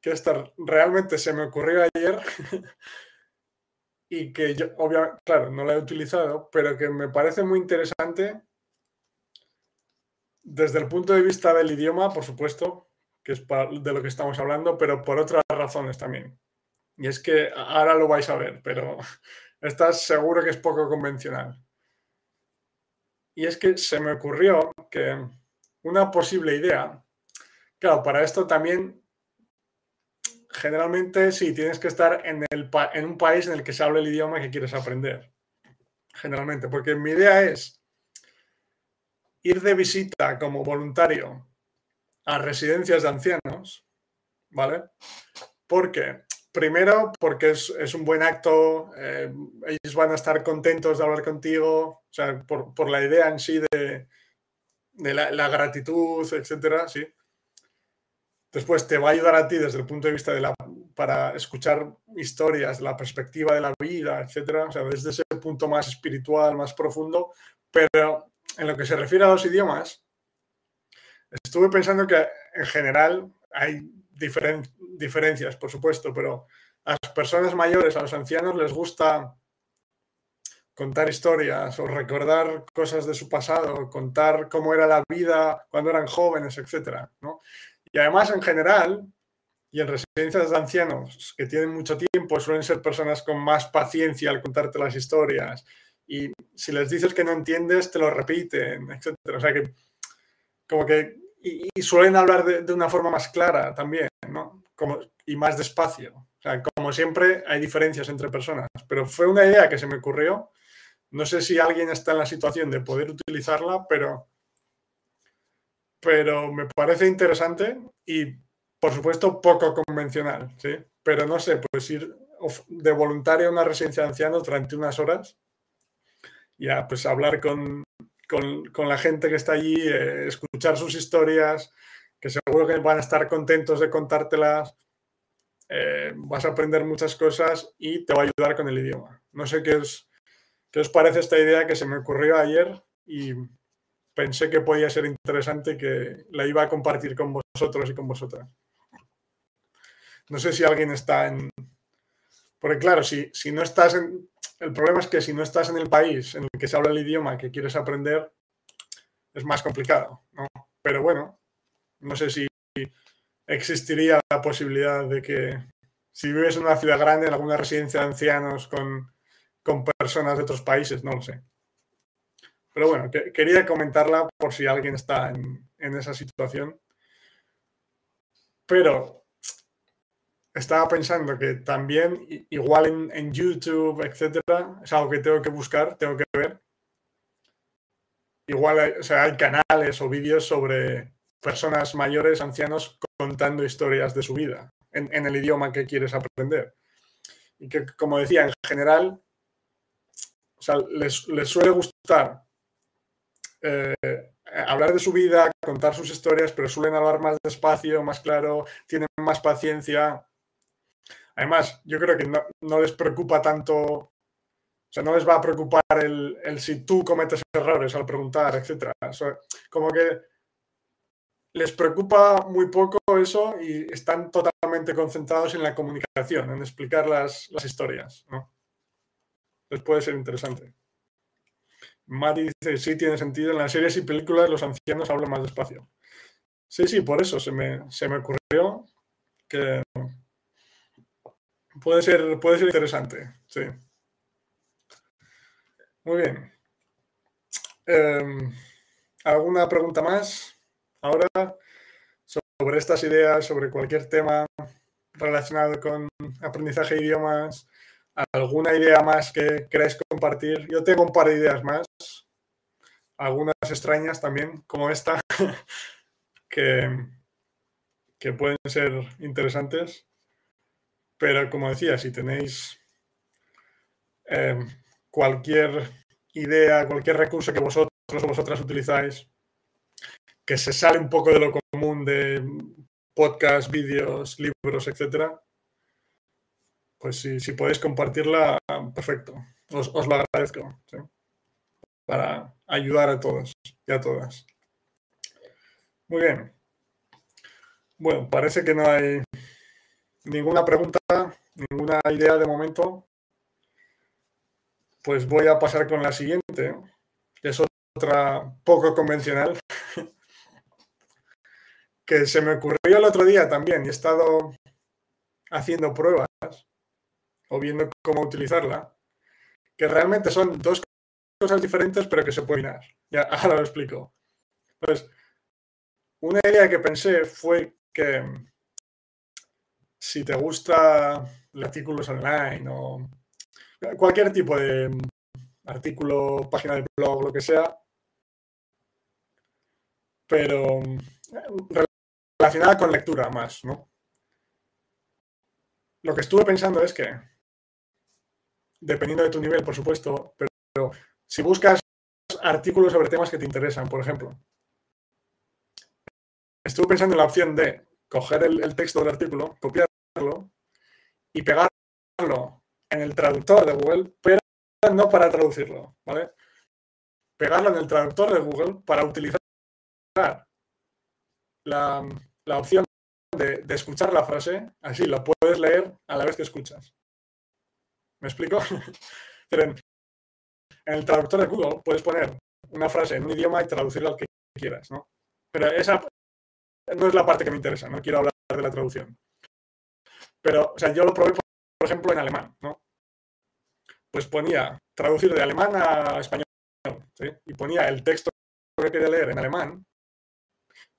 que esta realmente se me ocurrió ayer y que yo, obviamente, claro, no la he utilizado, pero que me parece muy interesante desde el punto de vista del idioma, por supuesto, que es de lo que estamos hablando, pero por otras razones también. Y es que ahora lo vais a ver, pero estás seguro que es poco convencional. Y es que se me ocurrió que una posible idea, claro, para esto también generalmente sí, tienes que estar en, un país en el que se hable el idioma que quieres aprender. Generalmente, porque mi idea es ir de visita como voluntario a residencias de ancianos, ¿vale? Porque Primero, porque es, un buen acto, eh, ellos van a estar contentos de hablar contigo, o sea, por, la idea en sí de, la, gratitud, etcétera, sí. Después te va a ayudar a ti desde el punto de vista de la, para escuchar historias, la perspectiva de la vida, etcétera, o sea, desde ese punto más espiritual, más profundo, pero en lo que se refiere a los idiomas, estuve pensando que en general hay diferencias, por supuesto, pero a las personas mayores, a los ancianos, les gusta contar historias o recordar cosas de su pasado, contar cómo era la vida cuando eran jóvenes, etc. Y además, en general, y en residencias de ancianos que tienen mucho tiempo, suelen ser personas con más paciencia al contarte las historias. Y si les dices que no entiendes, te lo repiten, etc. O sea que, como que y, suelen hablar de, una forma más clara también, ¿no? Como, y más despacio. O sea, como siempre, hay diferencias entre personas, pero fue una idea que se me ocurrió. No sé si alguien está en la situación de poder utilizarla, pero, pero me parece interesante y por supuesto, poco convencional, ¿sí? Pero no sé, pues ir de voluntario a una residencia de ancianos durante unas horas, ya, pues hablar con, con, la gente que está allí, eh, escuchar sus historias, que seguro que van a estar contentos de contártelas, eh, vas a aprender muchas cosas y te va a ayudar con el idioma. No sé qué os, qué os parece esta idea que se me ocurrió ayer y pensé que podía ser interesante que la iba a compartir con vosotros y con vosotras. No sé si alguien está en... Porque claro, si, si no estás en... El problema es que si no estás en el país en el que se habla el idioma que quieres aprender, es más complicado, ¿no? Pero bueno, no sé si existiría la posibilidad de que si vives en una ciudad grande, en alguna residencia de ancianos con, con personas de otros países, no lo sé. Pero bueno, quería comentarla por si alguien está en, esa situación. Pero estaba pensando que también, igual en, YouTube, etcétera, es algo que tengo que buscar, tengo que ver. Igual hay, hay canales o vídeos sobre personas mayores, ancianos, contando historias de su vida en, el idioma que quieres aprender. Y que, como decía, en general, les, les suele gustar eh, hablar de su vida, contar sus historias, pero suelen hablar más despacio, más claro, tienen más paciencia. Además, yo creo que no, les preocupa tanto, o sea, no les va a preocupar el, si tú cometes errores al preguntar, etc. como que les preocupa muy poco eso y están totalmente concentrados en la comunicación, en explicar las, historias. Les puede ser interesante. Mari dice, sí, tiene sentido. En las series y películas los ancianos hablan más despacio. Sí, sí, por eso se me, ocurrió que puede ser, puede ser interesante. Sí. Muy bien. Em, ¿Alguna pregunta más ahora sobre estas ideas, sobre cualquier tema relacionado con aprendizaje de idiomas? ¿Alguna idea más que queráis compartir? Yo tengo un par de ideas más, algunas extrañas también, como esta, que, que pueden ser interesantes. Pero como decía, si tenéis eh, cualquier idea, cualquier recurso que vosotros o vosotras utilizáis, que se sale un poco de lo común de podcast, vídeos, libros, etcétera, pues si, podéis compartirla, perfecto. Os, lo agradezco. Para ayudar a todos y a todas. Muy bien. Bueno, parece que no hay ninguna pregunta, ninguna idea de momento. Pues voy a pasar con la siguiente, es otra poco convencional, que se me ocurrió el otro día también y he estado haciendo pruebas o viendo cómo utilizarla, que realmente son dos cosas diferentes pero que se pueden combinar. Ya, ahora lo explico. Pues, una idea que pensé fue que si te gusta artículos online o cualquier tipo de artículo, página de blog, lo que sea, pero relacionada con lectura más, ¿no? Lo que estuve pensando es que dependiendo de tu nivel, por supuesto, pero, si buscas artículos sobre temas que te interesan, por ejemplo, estuve pensando en la opción de coger el, texto del artículo, copiarlo y pegarlo en el traductor de Google, pero no para traducirlo, ¿vale? Pegarlo en el traductor de Google para utilizar la, opción de, escuchar la frase, así la puedes leer a la vez que escuchas. ¿Me explico? en, el traductor de Google puedes poner una frase en un idioma y traducirla al que quieras, ¿no? Pero esa no es la parte que me interesa, no quiero hablar de la traducción. Pero, o sea, yo lo probé, por ejemplo, en alemán, ¿no? Pues ponía traducir de alemán a español, ¿sí? Y ponía el texto que quería leer en alemán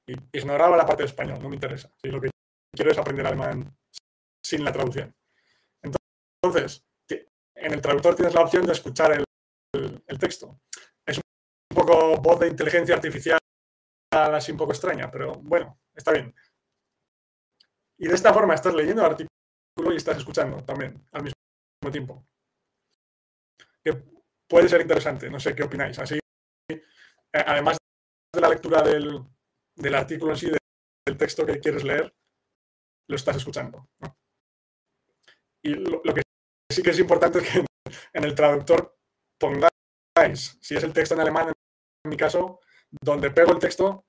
y ignoraba la parte de español, no me interesa. Si lo que quiero es aprender alemán sin la traducción. Entonces, en el traductor tienes la opción de escuchar el, texto. Es un poco voz de inteligencia artificial así un poco extraña, pero bueno, está bien. Y de esta forma estás leyendo el artículo y estás escuchando también al mismo tiempo. Que puede ser interesante, no sé qué opináis. Así, eh, además de la lectura del, artículo en sí, del texto que quieres leer, lo estás escuchando. Y lo, que sí que es importante es que en el traductor pongáis, si es el texto en alemán, en mi caso, donde pego el texto,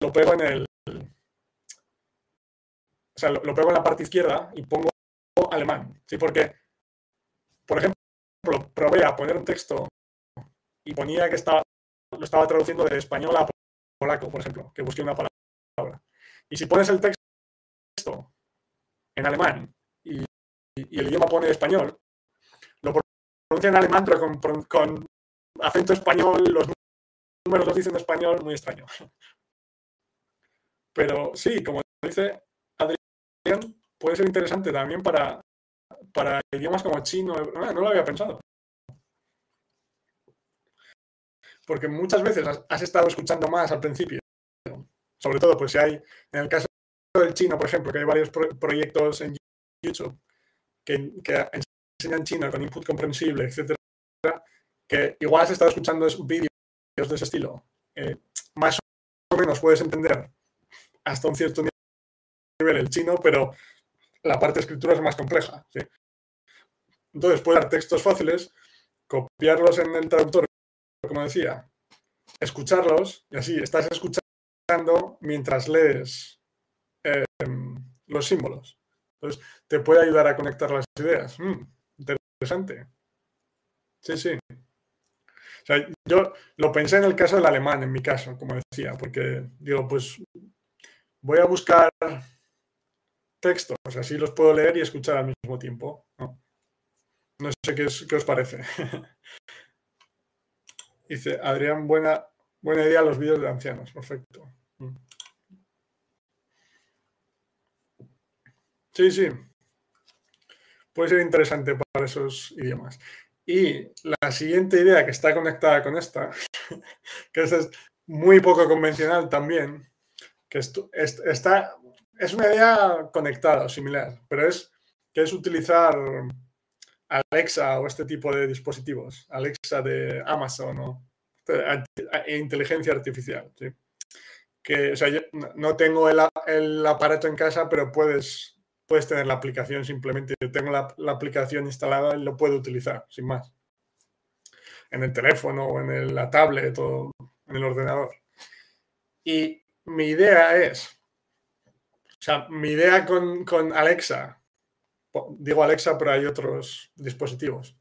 lo, pego en el... O sea, lo, pego en la parte izquierda y pongo alemán. ¿sí? Porque, por ejemplo, probé a poner un texto y ponía que estaba, lo estaba traduciendo de español a polaco, por ejemplo, que busqué una palabra. Y si pones el texto en alemán y, el idioma pone español, lo pronuncia en alemán, pero con, acento español, los números los dicen en español, muy extraño. Pero sí, como dice Adrián, puede ser interesante también para, para idiomas como chino. Ah, no, lo había pensado. Porque muchas veces has, estado escuchando más al principio. Sobre todo, pues si hay, en el caso del chino, por ejemplo, que hay varios proyectos en YouTube que, que, enseñan chino con input comprensible, etcétera, que igual has estado escuchando vídeos de ese estilo. Eh, más o menos puedes entender hasta un cierto nivel el chino, pero la parte de escritura es más compleja. Entonces, puedes dar textos fáciles, copiarlos en el traductor, como decía, escucharlos, y así estás escuchando mientras lees em, los símbolos. Entonces, te puede ayudar a conectar las ideas. Mm, interesante. Sí, sí. Yo lo pensé en el caso del alemán, en mi caso, como decía, porque digo, pues voy a buscar textos, así los puedo leer y escuchar al mismo tiempo. No, sé qué, os parece. Dice Adrián, buena, buena idea los vídeos de ancianos. Perfecto. Mm. Sí, sí. Puede ser interesante para esos idiomas. Y la siguiente idea que está conectada con esta, que es muy poco convencional también, que está, es una idea conectada o similar, pero es que es utilizar Alexa o este tipo de dispositivos, Alexa de Amazon o e inteligencia artificial. Que, o sea, yo no tengo el, el, aparato en casa, pero puedes, puedes tener la aplicación simplemente. Yo tengo la, aplicación instalada y lo puedo utilizar, sin más. En el teléfono o en la tablet o en el ordenador. Y mi idea es, o sea, mi idea con, Alexa, digo Alexa, pero hay otros dispositivos,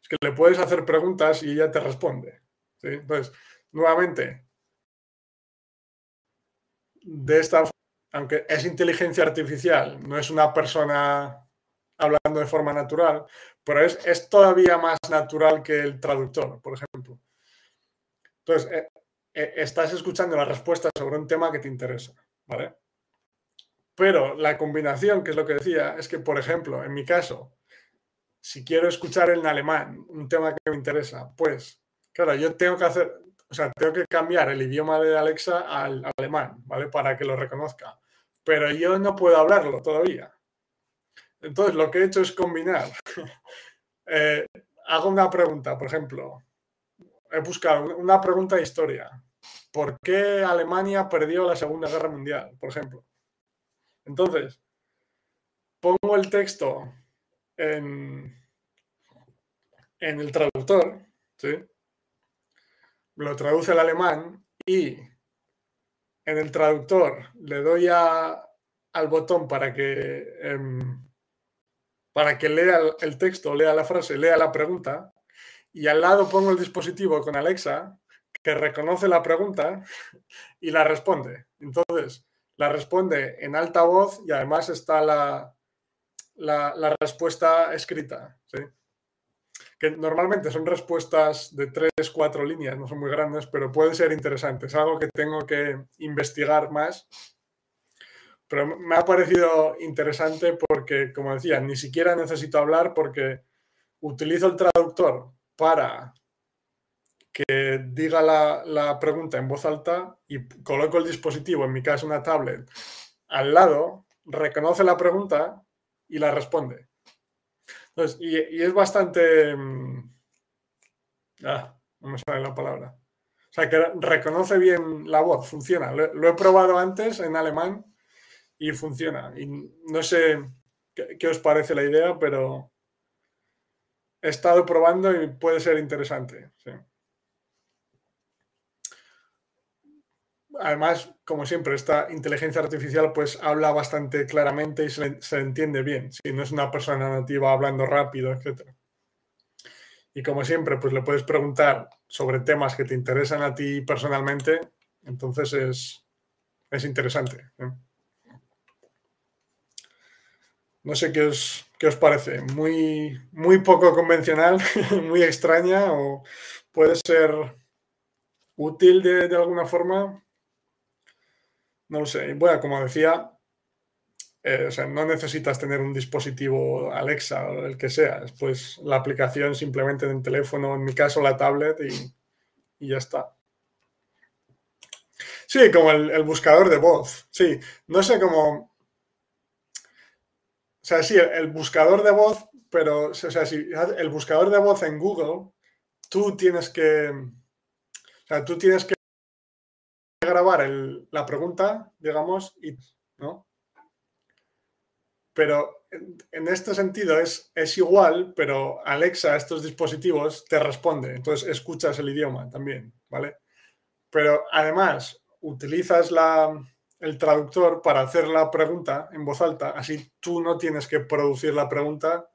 es que le puedes hacer preguntas y ella te responde. Entonces, nuevamente, de esta aunque es inteligencia artificial, no es una persona hablando de forma natural, pero es, es todavía más natural que el traductor, por ejemplo. Entonces, eh, estás escuchando la respuesta sobre un tema que te interesa, ¿vale? Pero la combinación, que es lo que decía, es que, por ejemplo, en mi caso, si quiero escuchar en alemán un tema que me interesa, pues, claro, yo tengo que hacer, o sea, tengo que cambiar el idioma de Alexa al alemán, ¿vale? Para que lo reconozca. Pero yo no puedo hablarlo todavía. Entonces, lo que he hecho es combinar. Eh, hago una pregunta, por ejemplo, he buscado una pregunta de historia. ¿Por qué Alemania perdió la Segunda Guerra Mundial, por ejemplo? Entonces, pongo el texto en, en el traductor, ¿sí? lo traduce al alemán y en el traductor le doy al botón para que, em, para que lea el texto, lea la frase, lea la pregunta, y al lado pongo el dispositivo con Alexa que reconoce la pregunta y la responde. Entonces, la responde en alta voz y además está la, la, respuesta escrita. Que normalmente son respuestas de tres, cuatro líneas, no son muy grandes, pero puede ser interesante. Es algo que tengo que investigar más. Pero me ha parecido interesante porque, como decía, ni siquiera necesito hablar porque utilizo el traductor para que diga la, pregunta en voz alta y coloco el dispositivo, en mi caso una tablet, al lado, reconoce la pregunta y la responde. y, es bastante... Mm, ah, no me sale la palabra. O sea, que reconoce bien la voz, funciona. Lo, he probado antes en alemán y funciona. Y no sé qué os parece la idea, pero he estado probando y puede ser interesante. Además, como siempre, esta inteligencia artificial pues habla bastante claramente y se, entiende bien. Si no es una persona nativa hablando rápido, etc. Y como siempre, pues le puedes preguntar sobre temas que te interesan a ti personalmente. Entonces es, es interesante. No sé qué os, qué os parece. Muy, muy poco convencional, muy extraña o puede ser útil de, alguna forma. No lo sé. Bueno, como decía, eh, no necesitas tener un dispositivo Alexa o el que sea. Después la aplicación simplemente en el teléfono, en mi caso la tablet y, y ya está. Sí, como el, el, buscador de voz. Sí, no sé cómo o sea, sí, el, buscador de voz, pero, o sea, si el buscador de voz en Google, tú tienes que, o sea, tú tienes que grabar la pregunta, digamos, y, ¿no? Pero en, este sentido es, igual, pero Alexa, estos dispositivos, te responde. Entonces escuchas el idioma también, ¿vale? Pero además utilizas el traductor para hacer la pregunta en voz alta, así tú no tienes que producir la pregunta,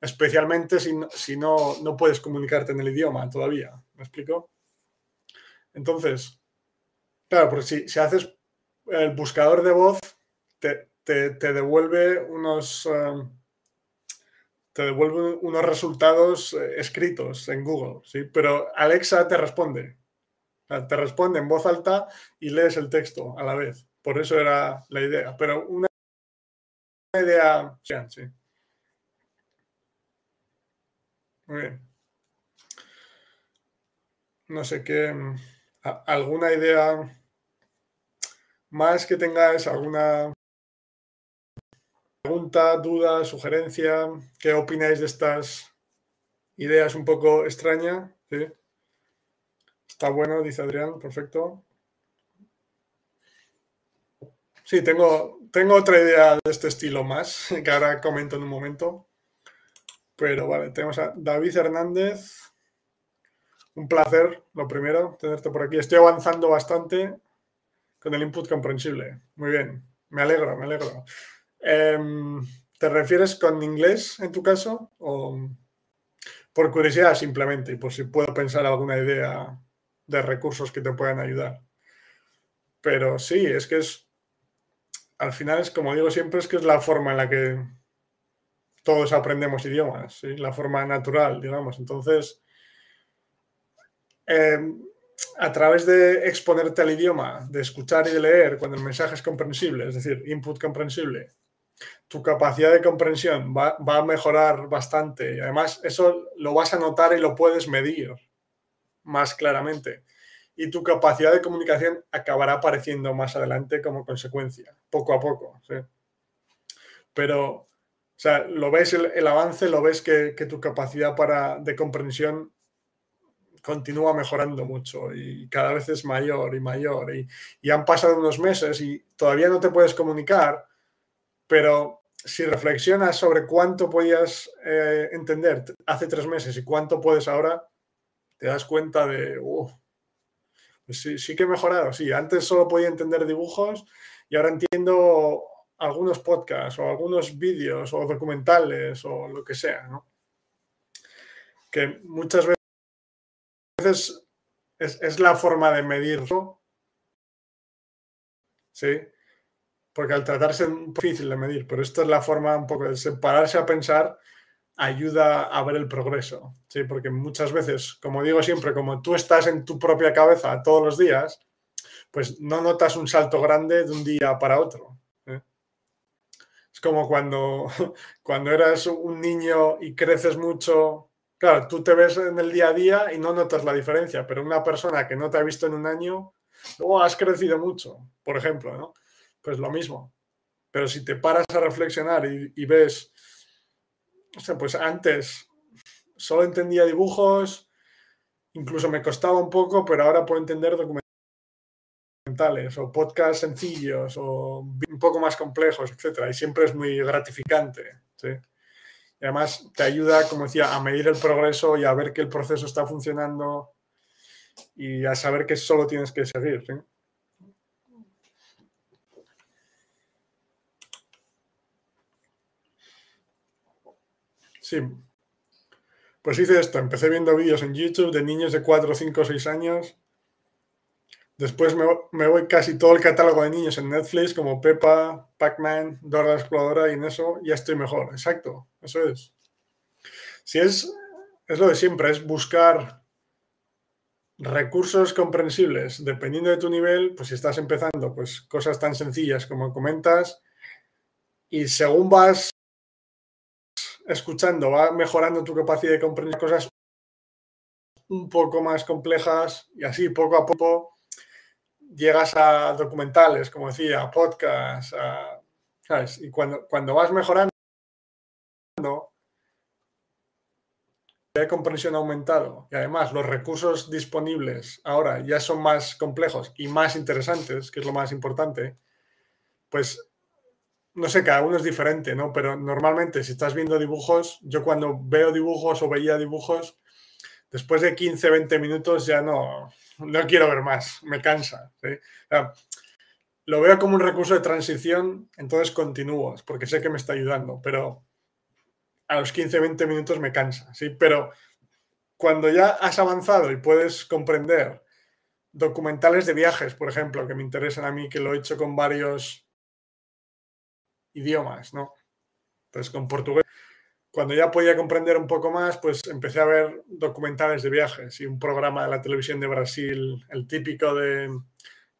especialmente si, si no, no puedes comunicarte en el idioma todavía. ¿Me explico? Entonces, claro, porque si, si haces el buscador de voz, te, devuelve unos... Um, te devuelve unos resultados eh, escritos en Google, ¿sí? Pero Alexa te responde te responde en voz alta y lees el texto a la vez. Por eso era la idea. Pero una idea, sí. Muy bien. No sé qué. ¿Alguna idea más que tengáis? ¿Alguna pregunta, duda, sugerencia? ¿Qué opináis de estas ideas un poco extrañas? Está bueno, dice Adrián, perfecto. Sí, tengo, tengo otra idea de este estilo más, que ahora comento en un momento. Pero vale, tenemos a David Hernández. Un placer, lo primero, tenerte por aquí. Estoy avanzando bastante con el input comprensible. Muy bien, me alegro, me alegro. Em, ¿Te refieres con inglés en tu caso? ¿O por curiosidad simplemente? Y por si puedo pensar alguna idea de recursos que te puedan ayudar. Pero sí, es que es, al final es como digo siempre, es que es la forma en la que todos aprendemos idiomas, la forma natural, digamos. Entonces, em, a través de exponerte al idioma, de escuchar y de leer cuando el mensaje es comprensible, es decir, input comprensible, tu capacidad de comprensión va, a mejorar bastante y además eso lo vas a notar y lo puedes medir más claramente. Y tu capacidad de comunicación acabará apareciendo más adelante como consecuencia, poco a poco. Pero, o sea, lo ves el, avance, lo ves que, tu capacidad para, de comprensión continúa mejorando mucho y cada vez es mayor y mayor. Y, y han pasado unos meses y todavía no te puedes comunicar, pero si reflexionas sobre cuánto podías eh, entender hace tres meses y cuánto puedes ahora, te das cuenta de, pues sí, sí que he mejorado, sí, antes solo podía entender dibujos y ahora entiendo algunos podcasts o algunos vídeos o documentales o lo que sea, ¿no? Que muchas veces es, es la forma de medirlo, ¿sí? Porque al tratarse es difícil de medir, pero esto es la forma un poco de separarse a pensar ayuda a ver el progreso, ¿sí? Porque muchas veces, como digo siempre, como tú estás en tu propia cabeza todos los días, pues no notas un salto grande de un día para otro. ¿eh? Es como cuando, cuando eras un niño y creces mucho claro, tú te ves en el día a día y no notas la diferencia, pero una persona que no te ha visto en un año, luego has crecido mucho, por ejemplo, ¿no? Pues lo mismo. Pero si te paras a reflexionar y, ves, o sea, pues antes solo entendía dibujos, incluso me costaba un poco, pero ahora puedo entender documentales o podcasts sencillos o un poco más complejos, etcétera. Y siempre es muy gratificante. ¿sí? Y además te ayuda, como decía, a medir el progreso y a ver que el proceso está funcionando y a saber que solo tienes que seguir. Sí. Pues hice esto, empecé viendo vídeos en YouTube de niños de 4, 5, 6 años. Después me, voy casi todo el catálogo de niños en Netflix, como Peppa, Pac-Man, Dora la Exploradora, y en eso ya estoy mejor. Exacto, eso es. Si es, es lo de siempre, es buscar recursos comprensibles. Dependiendo de tu nivel, pues si estás empezando, pues cosas tan sencillas como comentas, y según vas escuchando, va mejorando tu capacidad de comprender cosas un poco más complejas y así poco a poco llegas a documentales, como decía, a podcasts, ¿sabes? Y cuando, cuando vas mejorando, la comprensión ha aumentado y además los recursos disponibles ahora ya son más complejos y más interesantes, que es lo más importante, pues no sé, cada uno es diferente, ¿no? Pero normalmente si estás viendo dibujos, yo cuando veo dibujos o veía dibujos, después de 15, 20 minutos ya no, no quiero ver más, me cansa. lo veo como un recurso de transición, entonces continúo, porque sé que me está ayudando, pero a los 15, 20 minutos me cansa, ¿sí? Pero cuando ya has avanzado y puedes comprender documentales de viajes, por ejemplo, que me interesan a mí, que lo he hecho con varios idiomas, ¿no? Pues con portugués. Cuando ya podía comprender un poco más, pues empecé a ver documentales de viajes y un programa de la televisión de Brasil, el típico de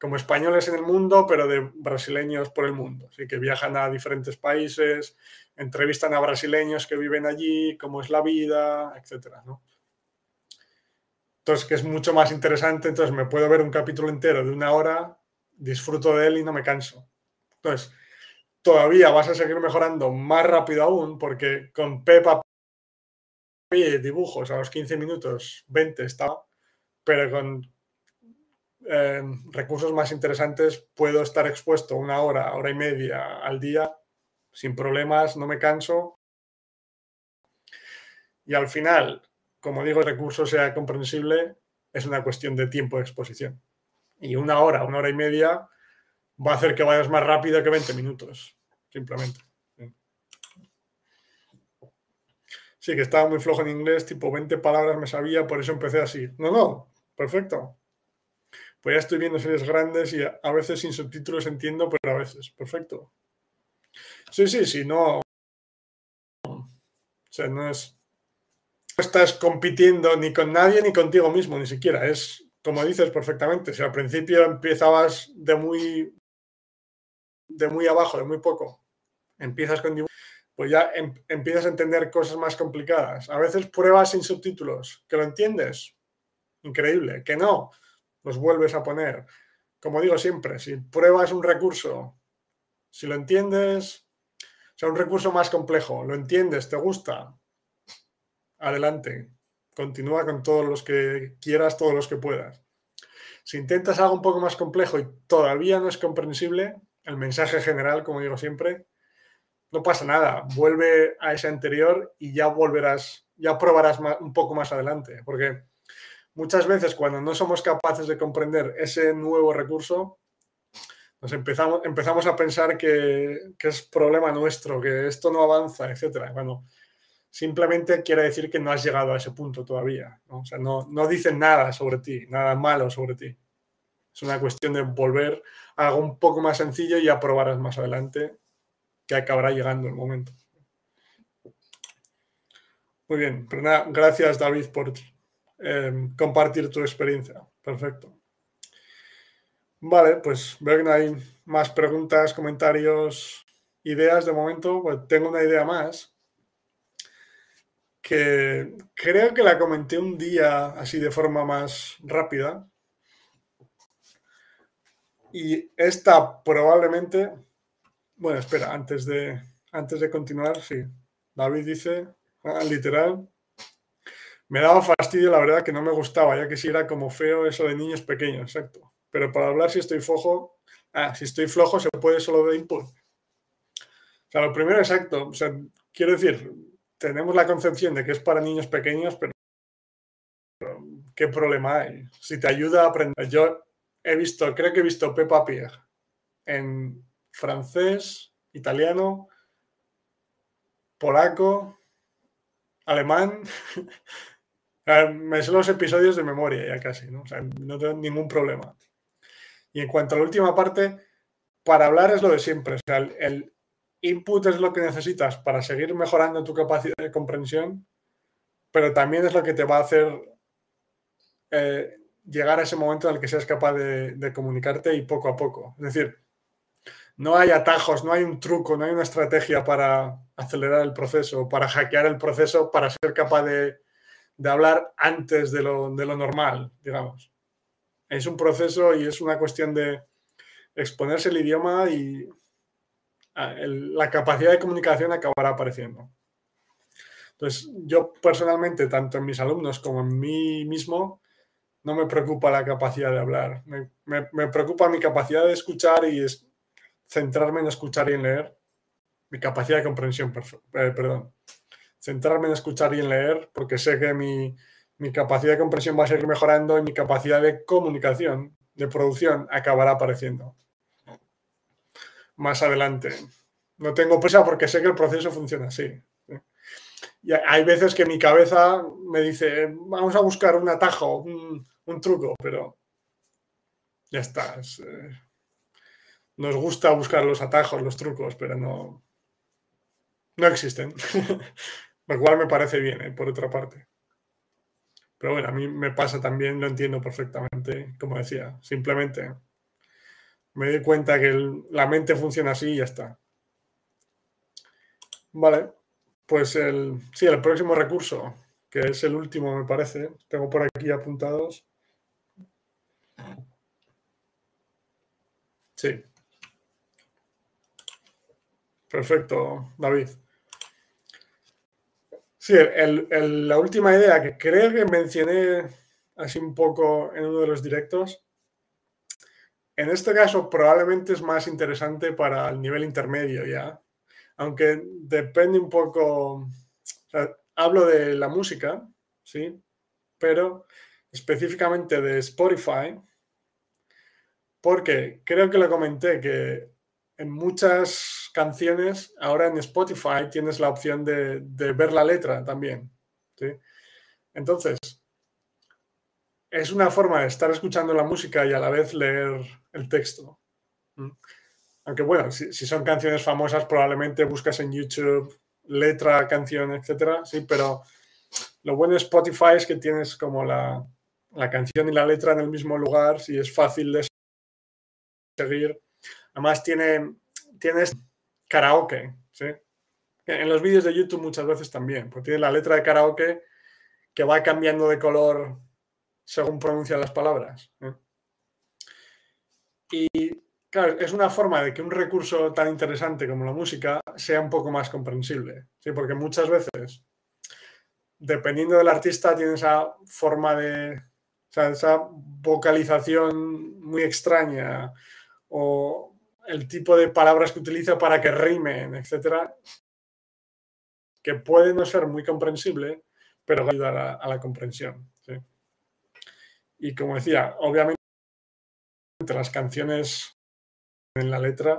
como españoles en el mundo, pero de brasileños por el mundo. Así que viajan a diferentes países, entrevistan a brasileños que viven allí, cómo es la vida, etcétera, ¿no? Entonces, que es mucho más interesante, entonces me puedo ver un capítulo entero de una hora, disfruto de él y no me canso. Entonces, todavía vas a seguir mejorando más rápido aún, porque con Pepa dibujos a los 15 minutos, 20 está, pero con eh, recursos más interesantes puedo estar expuesto una hora, hora y media al día sin problemas, no me canso. Y al final, como digo, el recurso sea comprensible, es una cuestión de tiempo de exposición. Y una hora, una hora y media va a hacer que vayas más rápido que 20 minutos simplemente. Sí, que estaba muy flojo en inglés, tipo 20 palabras me sabía, por eso empecé así. No, no, perfecto. Pues ya estoy viendo series grandes y a veces sin subtítulos entiendo, pero a veces, perfecto. Sí, sí, sí, no. O sea, no es. No estás compitiendo ni con nadie ni contigo mismo, ni siquiera. Es, como dices perfectamente, si al principio empezabas de muy. de muy abajo, de muy poco, empiezas con pues ya em, empiezas a entender cosas más complicadas. A veces pruebas sin subtítulos, que lo entiendes, increíble, que no, los vuelves a poner. Como digo siempre, si pruebas un recurso, si lo entiendes, o sea, un recurso más complejo, lo entiendes, te gusta, adelante, continúa con todos los que quieras, todos los que puedas. Si intentas algo un poco más complejo y todavía no es comprensible, el mensaje general, como digo siempre, no pasa nada, vuelve a ese anterior y ya volverás, ya probarás un poco más adelante, porque muchas veces cuando no somos capaces de comprender ese nuevo recurso, nos empezamos, empezamos a pensar que, es problema nuestro, que esto no avanza, etc. Bueno, simplemente quiere decir que no has llegado a ese punto todavía. ¿no? O sea, no, no dicen nada sobre ti, nada malo sobre ti. Es una cuestión de volver a algo un poco más sencillo y ya probarás más adelante que acabará llegando el momento. Muy bien, gracias David por eh, compartir tu experiencia. Perfecto. Vale, pues veo que no hay más preguntas, comentarios, ideas de momento. Tengo una idea más, que creo que la comenté un día así de forma más rápida. Y esta probablemente, bueno, espera, antes de, antes de continuar, sí, David dice, ah, literal, me daba fastidio, la verdad, que no me gustaba, ya que si era como feo eso de niños pequeños, exacto. Pero para hablar si estoy flojo, ah, si estoy flojo se puede solo de input. O sea, lo primero, exacto. O sea, quiero decir, tenemos la concepción de que es para niños pequeños, pero ¿qué problema hay? Si te ayuda a aprender. Yo he visto, creo que he visto Peppa Pig en francés, italiano, polaco, alemán. Me sé los episodios de memoria ya casi, ¿no? O sea, no tengo ningún problema. Y en cuanto a la última parte, para hablar es lo de siempre. O sea, el, input es lo que necesitas para seguir mejorando tu capacidad de comprensión, pero también es lo que te va a hacer eh, llegar a ese momento en el que seas capaz de, comunicarte y poco a poco. Es decir, no hay atajos, no hay un truco, no hay una estrategia para acelerar el proceso, para hackear el proceso, para ser capaz de, hablar antes de lo, de lo, normal, digamos. Es un proceso y es una cuestión de exponerse el idioma y la capacidad de comunicación acabará apareciendo. Entonces, yo personalmente, tanto en mis alumnos como en mí mismo, no me preocupa la capacidad de hablar. Me, preocupa mi capacidad de escuchar y es centrarme en escuchar y en leer. Mi capacidad de comprensión, eh, perdón. Centrarme en escuchar y en leer, porque sé que mi, mi capacidad de comprensión va a seguir mejorando y mi capacidad de comunicación, de producción, acabará apareciendo más adelante. No tengo prisa porque sé que el proceso funciona así. Y hay veces que mi cabeza me dice, vamos a buscar un atajo, un, truco, pero ya está. Eh, nos gusta buscar los atajos, los trucos, pero no, no existen. Lo cual me parece bien, eh, por otra parte. Pero bueno, a mí me pasa también, lo entiendo perfectamente, como decía, simplemente me doy cuenta que la mente funciona así y ya está. Vale, pues el, sí, el próximo recurso, que es el último, me parece, tengo por aquí apuntados. Sí. Perfecto, David. Sí, la última idea que creo que mencioné así un poco en uno de los directos en este caso probablemente es más interesante para el nivel intermedio ya, aunque depende un poco, hablo de la música, ¿sí? Pero específicamente de Spotify, porque creo que lo comenté que en muchas canciones, ahora en Spotify tienes la opción de, ver la letra también, ¿sí? Entonces, es una forma de estar escuchando la música y a la vez leer el texto. Mm. Aunque bueno, si, son canciones famosas, probablemente buscas en YouTube letra, canción, etcétera, sí, pero lo bueno de Spotify es que tienes como la, canción y la letra en el mismo lugar, si es fácil de seguir. Además tiene, tienes karaoke, ¿sí? En los vídeos de YouTube muchas veces también, porque tiene la letra de karaoke que va cambiando de color según pronuncia las palabras. ¿eh? Y claro, es una forma de que un recurso tan interesante como la música sea un poco más comprensible, ¿sí? porque muchas veces, dependiendo del artista, tiene esa forma de, o sea, esa vocalización muy extraña o el tipo de palabras que utiliza para que rimen, etcétera, que puede no ser muy comprensible, pero ayudar a, a la comprensión. Y como decía, obviamente las canciones en la letra,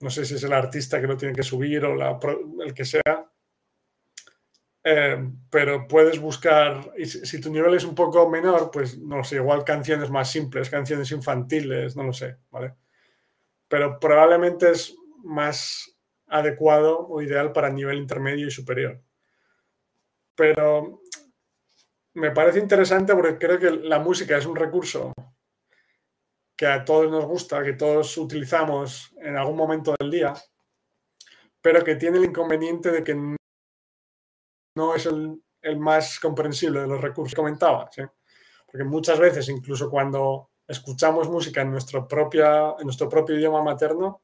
no sé si es el artista que lo tiene que subir o el que sea, eh, pero puedes buscar, y si, tu nivel es un poco menor, pues no sé, igual canciones más simples, canciones infantiles, no lo sé, ¿vale? Pero probablemente es más adecuado o ideal para nivel intermedio y superior. Pero me parece interesante porque creo que la música es un recurso que a todos nos gusta, que todos utilizamos en algún momento del día, pero que tiene el inconveniente de que no es el, más comprensible de los recursos que comentaba. Porque muchas veces, incluso cuando escuchamos música en nuestro, propia, en nuestro propio idioma materno,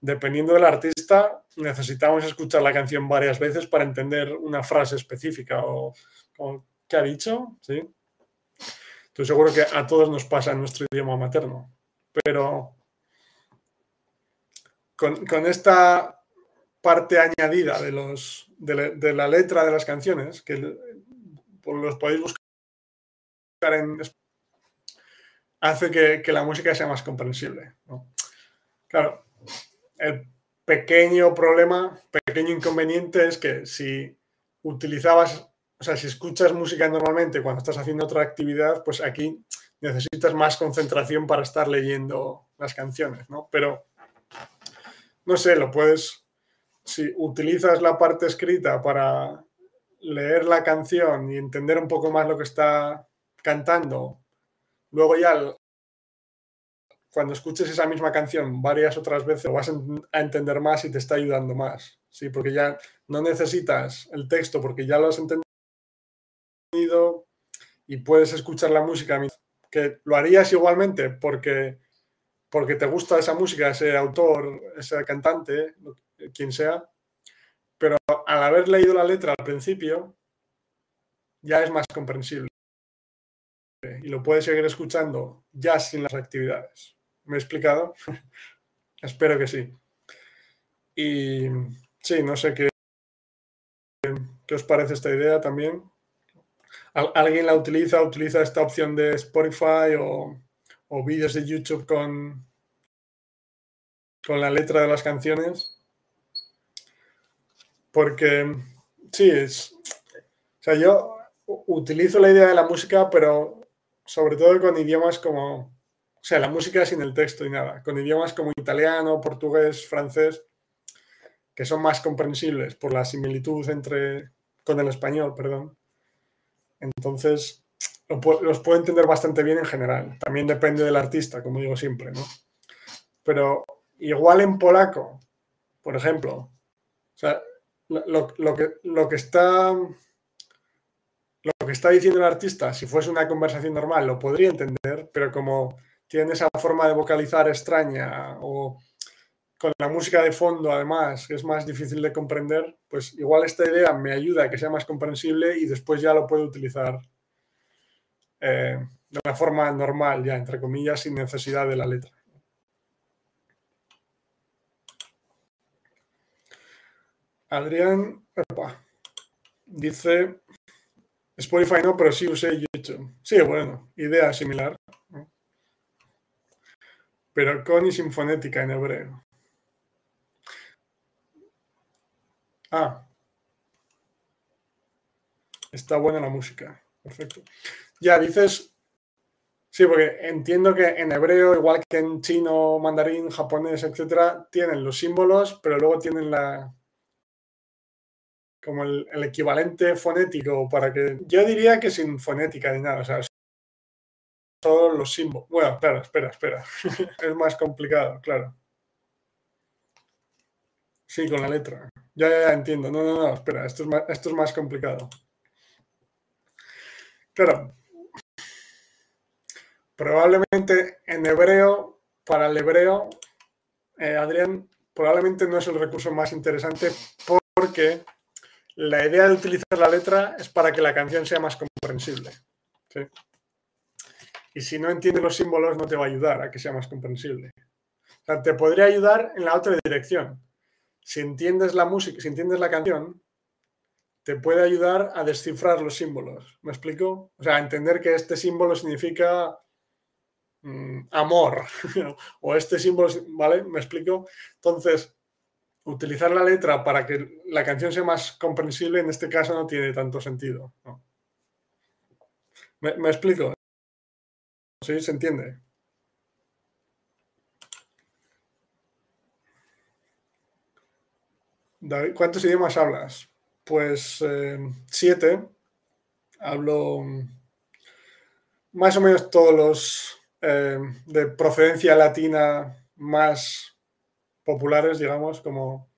dependiendo del artista, necesitamos escuchar la canción varias veces para entender una frase específica o, qué ha dicho, ¿sí? Estoy seguro que a todos nos pasa en nuestro idioma materno, pero con, esta parte añadida de, los, de, la letra de las canciones, que los podéis buscar en hace que, la música sea más comprensible. Claro, el pequeño problema, pequeño inconveniente es que si utilizabas, o sea, si escuchas música normalmente cuando estás haciendo otra actividad, pues aquí necesitas más concentración para estar leyendo las canciones, ¿no? Pero, no sé, lo puedes, si utilizas la parte escrita para leer la canción y entender un poco más lo que está cantando, luego ya cuando escuches esa misma canción varias otras veces, lo vas a entender más y te está ayudando más. Sí, porque ya no necesitas el texto porque ya lo has entendido y puedes escuchar la música que lo harías igualmente porque porque te gusta esa música, ese autor, ese cantante, quien sea, pero al haber leído la letra al principio, ya es más comprensible. Y lo puedes seguir escuchando ya sin las actividades. ¿Me he explicado? Espero que sí. Y sí, no sé qué, qué os parece esta idea también. ¿Alguien la utiliza? ¿Utiliza esta opción de Spotify o, vídeos de YouTube con, con la letra de las canciones? Porque sí, es. O sea, yo utilizo la idea de la música, pero sobre todo con idiomas como o sea, la música sin el texto y nada, con idiomas como italiano, portugués, francés, que son más comprensibles por la similitud entre, con el español, perdón. Entonces, los puedo entender bastante bien en general. También depende del artista, como digo siempre, ¿no? Pero igual en polaco, por ejemplo, o sea, lo, que, lo que está lo que está diciendo el artista, si fuese una conversación normal, lo podría entender, pero como tiene esa forma de vocalizar extraña o con la música de fondo además que es más difícil de comprender, pues igual esta idea me ayuda a que sea más comprensible y después ya lo puedo utilizar eh, de una forma normal, ya entre comillas, sin necesidad de la letra. Adrián dice Spotify no, pero sí usé YouTube. Sí, bueno, idea similar pero con y sin fonética en hebreo. Ah. Está buena la música. Perfecto. Ya dices. Sí, porque entiendo que en hebreo, igual que en chino, mandarín, japonés, etcétera, tienen los símbolos, pero luego tienen la. Como el, equivalente fonético para que. Yo diría que sin fonética ni nada. O sea, todos los símbolos. Bueno, claro, espera, espera. es más complicado, claro. Sí, con la letra. Ya, ya, entiendo. No, no, no, espera, esto es más, esto es más complicado. Claro. Probablemente en hebreo, para el hebreo, eh, Adrián, probablemente no es el recurso más interesante porque la idea de utilizar la letra es para que la canción sea más comprensible. Y si no entiendes los símbolos, no te va a ayudar a que sea más comprensible. O sea, te podría ayudar en la otra dirección. Si entiendes la música, si entiendes la canción, te puede ayudar a descifrar los símbolos. ¿Me explico? O sea, entender que este símbolo significa mm, amor o este símbolo, ¿vale? ¿Me explico? Entonces, utilizar la letra para que la canción sea más comprensible en este caso no tiene tanto sentido. ¿Me explico? ¿Sí? ¿Se entiende? David, ¿cuántos idiomas hablas? Pues eh, siete. Hablo más o menos todos los eh, de procedencia latina más populares, digamos, como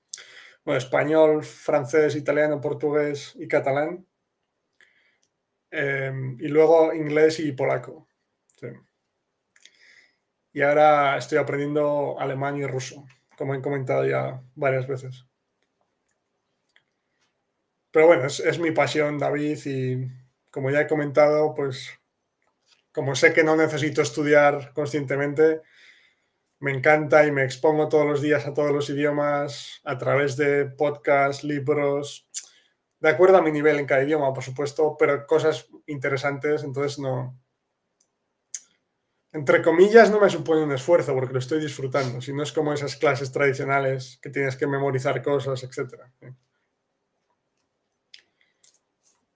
español, francés, italiano, portugués y catalán. Em, y luego inglés y polaco. Y ahora estoy aprendiendo alemán y ruso, como he comentado ya varias veces. Pero bueno, es, mi pasión, David, y como ya he comentado, pues como sé que no necesito estudiar conscientemente, me encanta y me expongo todos los días a todos los idiomas a través de podcasts, libros, de acuerdo a mi nivel en cada idioma, por supuesto, pero cosas interesantes, entonces no, entre comillas, no me supone un esfuerzo porque lo estoy disfrutando, si no es como esas clases tradicionales que tienes que memorizar cosas, etc.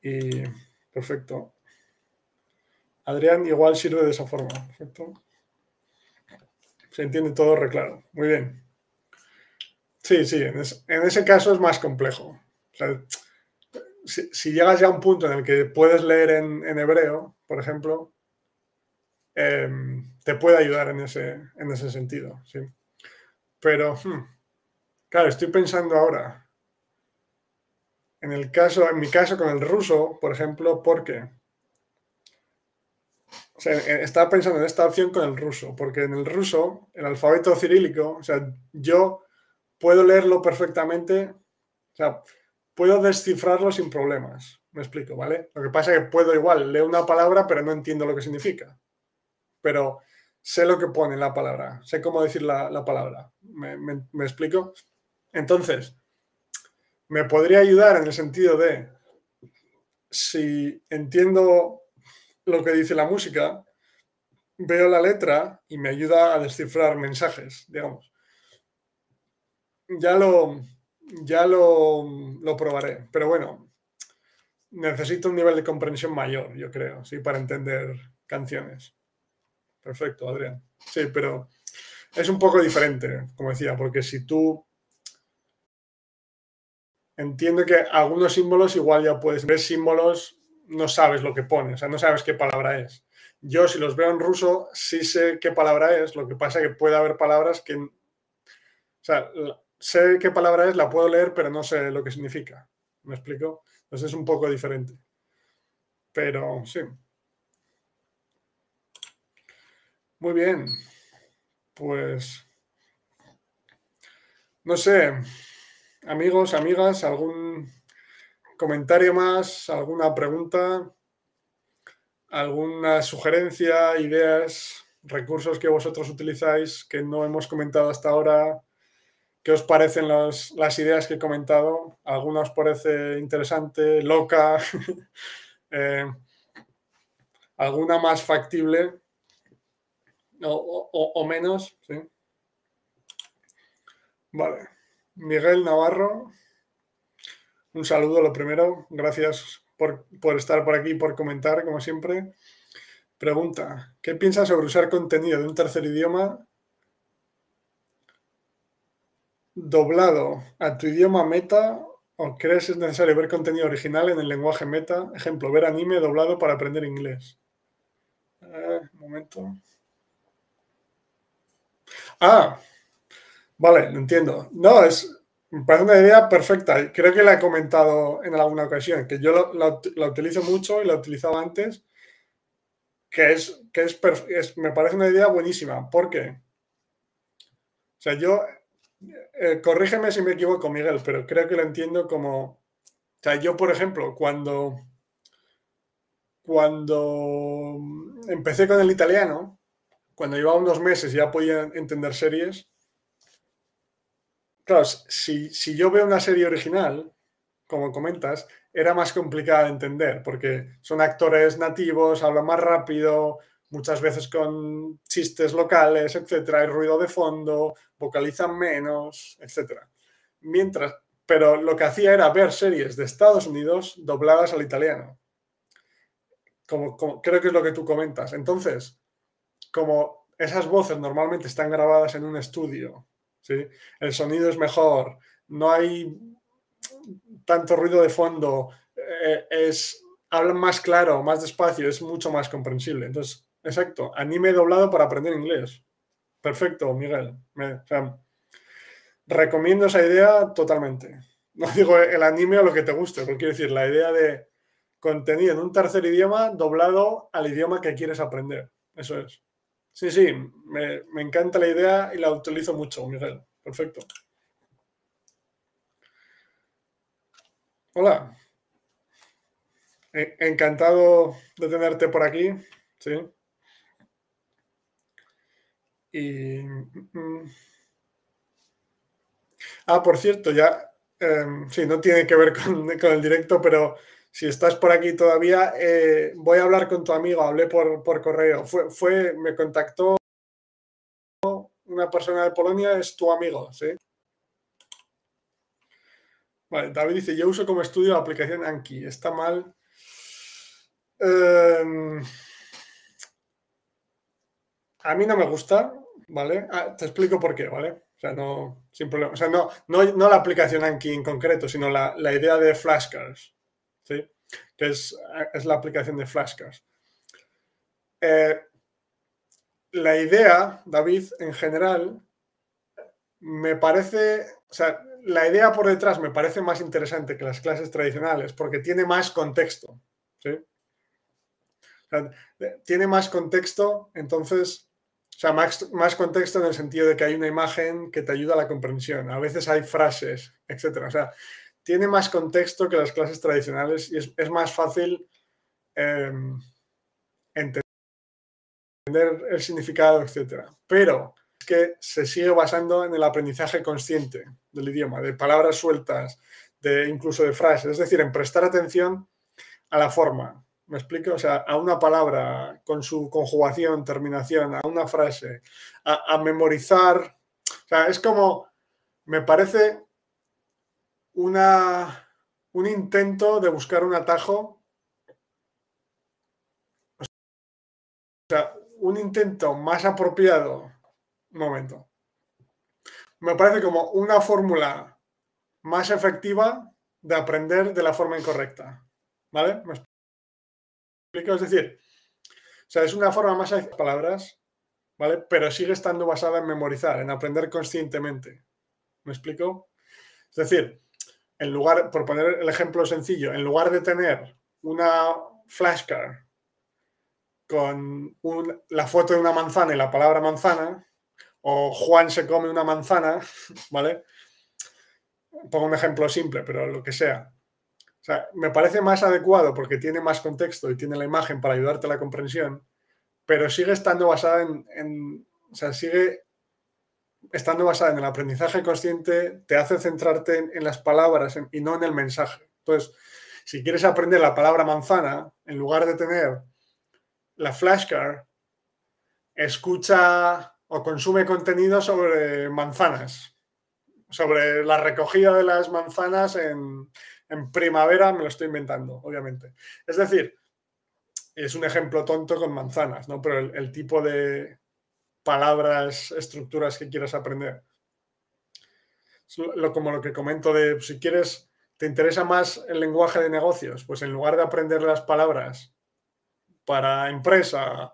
Y perfecto. Adrián igual sirve de esa forma. Perfecto. Se entiende todo reclaro. Muy bien. Sí, sí, en, ese caso es más complejo. si, llegas ya a un punto en el que puedes leer en, hebreo, por ejemplo, em, te puede ayudar en ese, en ese sentido. Sí. Pero, hmm, claro, estoy pensando ahora, en el caso, en mi caso con el ruso, por ejemplo, porque eh, estaba pensando en esta opción con el ruso, porque en el ruso, el alfabeto cirílico, o sea, yo puedo leerlo perfectamente, o sea, puedo descifrarlo sin problemas. Me explico, ¿vale? Lo que pasa es que puedo igual leer una palabra, pero no entiendo lo que significa. Pero sé lo que pone la palabra, sé cómo decir la, palabra. ¿Me explico? Entonces, me podría ayudar en el sentido de, si entiendo lo que dice la música, veo la letra y me ayuda a descifrar mensajes, digamos. Ya lo, ya lo, lo probaré, pero bueno, necesito un nivel de comprensión mayor, yo creo, ¿sí? Para entender canciones. Perfecto, Adrián. Sí, pero es un poco diferente, como decía, porque si tú entiendo que algunos símbolos igual ya puedes ver símbolos, no sabes lo que pone, o sea, no sabes qué palabra es. Yo si los veo en ruso sí sé qué palabra es, lo que pasa es que puede haber palabras que... O sea, sé qué palabra es, la puedo leer, pero no sé lo que significa. ¿Me explico? Entonces es un poco diferente. Pero sí. Muy bien. Pues... No sé. Amigos, amigas, ¿algún comentario más? ¿Alguna pregunta? ¿Alguna sugerencia, ideas, recursos que vosotros utilizáis que no hemos comentado hasta ahora? ¿Qué os parecen las ideas que he comentado? ¿Alguna os parece interesante, loca? Eh, ¿Alguna más factible? O, menos, ¿sí? Vale. Miguel Navarro, un saludo lo primero. Gracias por, estar por aquí, por comentar, como siempre. Pregunta, ¿qué piensas sobre usar contenido de un tercer idioma doblado a tu idioma meta o crees es necesario ver contenido original en el lenguaje meta? Ejemplo, ver anime doblado para aprender inglés. Un momento. Ah, vale, lo entiendo. No, es, me parece una idea perfecta. Creo que la he comentado en alguna ocasión, que yo la, utilizo mucho y la utilizaba antes, que, es, que es, me parece una idea buenísima. ¿Por qué? O sea, yo, eh, corrígeme si me equivoco, Miguel, pero creo que lo entiendo como, o sea, yo, por ejemplo, cuando, cuando empecé con el italiano, cuando llevaba unos meses ya podía entender series, Claro, si, yo veo una serie original, como comentas, era más complicada de entender porque son actores nativos, hablan más rápido, muchas veces con chistes locales, etcétera, hay ruido de fondo, vocalizan menos, etcétera. Mientras, pero lo que hacía era ver series de Estados Unidos dobladas al italiano. Como, creo que es lo que tú comentas. Entonces, como esas voces normalmente están grabadas en un estudio ¿sí? El sonido es mejor, no hay tanto ruido de fondo, eh, es, hablan más claro, más despacio, es mucho más comprensible. Entonces, exacto, anime doblado para aprender inglés. Perfecto, Miguel. recomiendo esa idea totalmente. No digo el anime o lo que te guste, porque quiero decir, la idea de contenido en un tercer idioma doblado al idioma que quieres aprender. Eso es. Sí, sí, me, encanta la idea y la utilizo mucho, Miguel. Perfecto. Hola. Encantado de tenerte por aquí. Sí. Y. Mm, ah, por cierto, ya. Em, sí, no tiene que ver con, el directo, pero si estás por aquí todavía, eh, voy a hablar con tu amigo. Hablé por, por correo. Fue, fue, me contactó una persona de Polonia, es tu amigo, ¿sí? Vale, David dice, yo uso como estudio la aplicación Anki. ¿Está mal? Em, a mí no me gusta, ¿vale? Ah, te explico por qué, ¿vale? O sea, no, sin problema. O sea, no, no, la aplicación Anki en concreto, sino la, idea de flashcards, Que es, la aplicación de flashcards. Eh, la idea, David, en general, me parece, o sea, la idea por detrás me parece más interesante que las clases tradicionales porque tiene más contexto, ¿sí? tiene más contexto, entonces, o sea, más, más, contexto en el sentido de que hay una imagen que te ayuda a la comprensión. A veces hay frases, etcétera. O sea, tiene más contexto que las clases tradicionales y es, más fácil em, entender el significado, etcétera. Pero es que se sigue basando en el aprendizaje consciente del idioma, de palabras sueltas, de incluso de frases. Es decir, en prestar atención a la forma, ¿Me explico? O sea, a una palabra con su conjugación, terminación, a una frase, a, memorizar. O sea, es como, me parece una, un intento de buscar un atajo. O sea, un intento más apropiado. Un momento. Me parece como una fórmula más efectiva de aprender de la forma incorrecta. ¿Vale? Es decir, o sea, es una forma más de palabras, ¿vale? Pero sigue estando basada en memorizar, en aprender conscientemente. ¿Me explico? Es decir, en lugar, por poner el ejemplo sencillo, en lugar de tener una flashcard con la foto de una manzana y la palabra manzana, o Juan se come una manzana, ¿vale? Pongo un ejemplo simple, pero lo que sea. O sea, me parece más adecuado porque tiene más contexto y tiene la imagen para ayudarte a la comprensión, pero sigue estando basada en, o sea, sigue estando basada en el aprendizaje consciente, te hace centrarte en, las palabras y no en el mensaje. Entonces, si quieres aprender la palabra manzana, en lugar de tener la flashcard, escucha o consume contenido sobre manzanas, sobre la recogida de las manzanas en, en primavera me lo estoy inventando, obviamente. Es decir, es un ejemplo tonto con manzanas, ¿no? Pero el, tipo de palabras, estructuras que quieras aprender. lo, como lo que comento de si quieres, te interesa más el lenguaje de negocios, pues en lugar de aprender las palabras para empresa,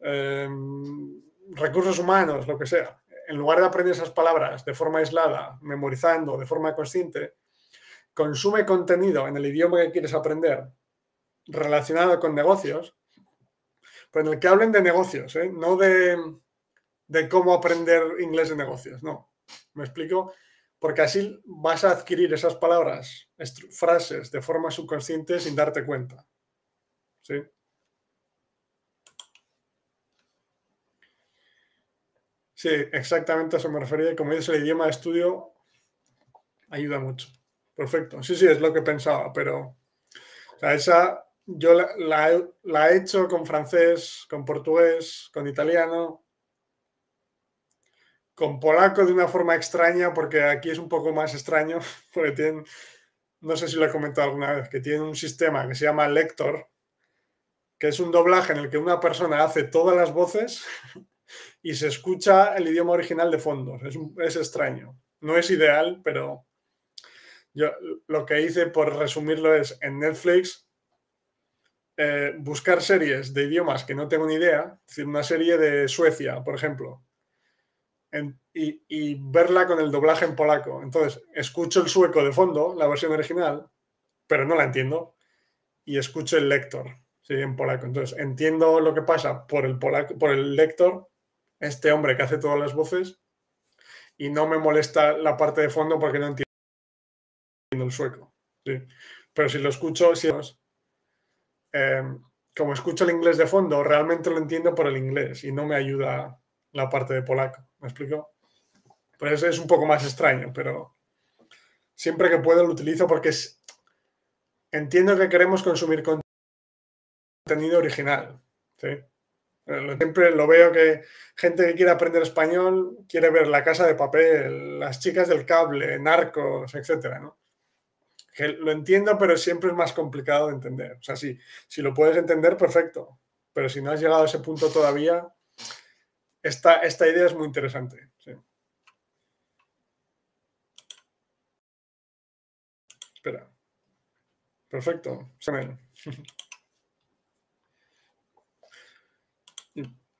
em, recursos humanos, lo que sea, en lugar de aprender esas palabras de forma aislada, memorizando de forma consciente, consume contenido en el idioma que quieres aprender relacionado con negocios, pero en el que hablen de negocios, ¿eh? no de, de cómo aprender inglés de negocios, no. ¿Me explico? Porque así vas a adquirir esas palabras, frases de forma subconsciente sin darte cuenta. ¿Sí? Sí, exactamente a eso me refería. Como dices, el idioma de estudio ayuda mucho. Perfecto. Sí, sí, es lo que pensaba, pero esa yo la, he hecho con francés, con portugués, con italiano, con polaco de una forma extraña, porque aquí es un poco más extraño, porque tienen, no sé si lo he comentado alguna vez, que tienen un sistema que se llama Lector, que es un doblaje en el que una persona hace todas las voces y se escucha el idioma original de fondo. Es, es extraño. No es ideal, pero yo lo que hice, por resumirlo, es en Netflix eh, buscar series de idiomas que no tengo ni idea, es decir, una serie de Suecia, por ejemplo, y, verla con el doblaje en polaco. Entonces, escucho el sueco de fondo, la versión original, pero no la entiendo. Y escucho el lector, ¿sí? En polaco. Entonces, entiendo lo que pasa por el, polaco, por el lector, este hombre que hace todas las voces, y no me molesta la parte de fondo porque no entiendo el sueco. ¿sí? Pero si lo escucho, si, eh, como escucho el inglés de fondo, realmente lo entiendo por el inglés y no me ayuda la parte de polaco. ¿Me explico? Pues es un poco más extraño, pero siempre que puedo lo utilizo porque entiendo que queremos consumir contenido original. Siempre lo veo que gente que quiere aprender español quiere ver La Casa de Papel, Las Chicas del Cable, Narcos, etcétera, ¿no? Lo entiendo, pero siempre es más complicado de entender. O sea, si lo puedes entender, perfecto. Pero si no has llegado a ese punto todavía, esta, idea es muy interesante. Espera. Perfecto.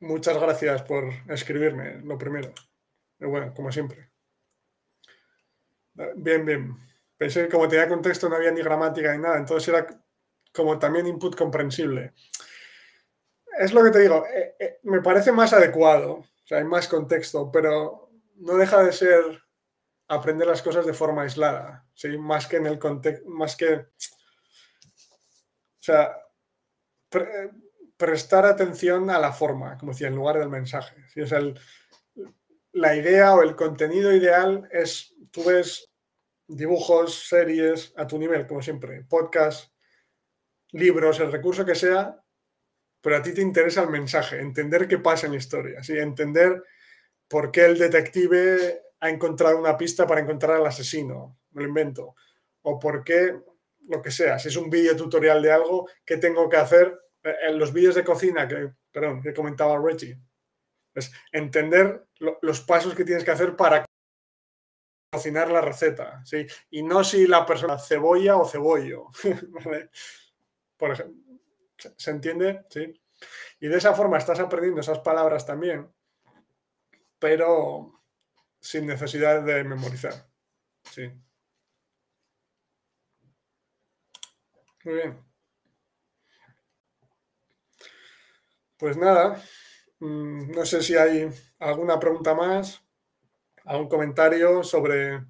Muchas gracias por escribirme, lo primero. Bueno, como siempre. Bien, bien. Pensé que como tenía contexto no había ni gramática ni nada, entonces era como también input comprensible es lo que te digo, eh, eh, me parece más adecuado, o sea, hay más contexto, pero no deja de ser aprender las cosas de forma aislada, ¿sí? Más que en el contexto, más que, o sea, prestar atención a la forma, como decía, en lugar del mensaje. ¿sí? Es el, la idea o el contenido ideal es, tú ves dibujos, series a tu nivel, como siempre, podcast, libros, el recurso que sea, pero a ti te interesa el mensaje, entender qué pasa en la historia, ¿sí? entender por qué el detective ha encontrado una pista para encontrar al asesino, me lo invento, o por qué, lo que sea, si es un vídeo tutorial de algo, qué tengo que hacer eh, en los vídeos de cocina que, perdón, que comentaba Reggie. Es entender los pasos que tienes que hacer para cocinar la receta, ¿sí? Y no si la persona cebolla o cebollo, Por ejemplo, ¿Se entiende? Sí. Y de esa forma estás aprendiendo esas palabras también, pero sin necesidad de memorizar. Sí. Muy bien. Pues nada, mm, no sé si hay alguna pregunta más, algún comentario sobre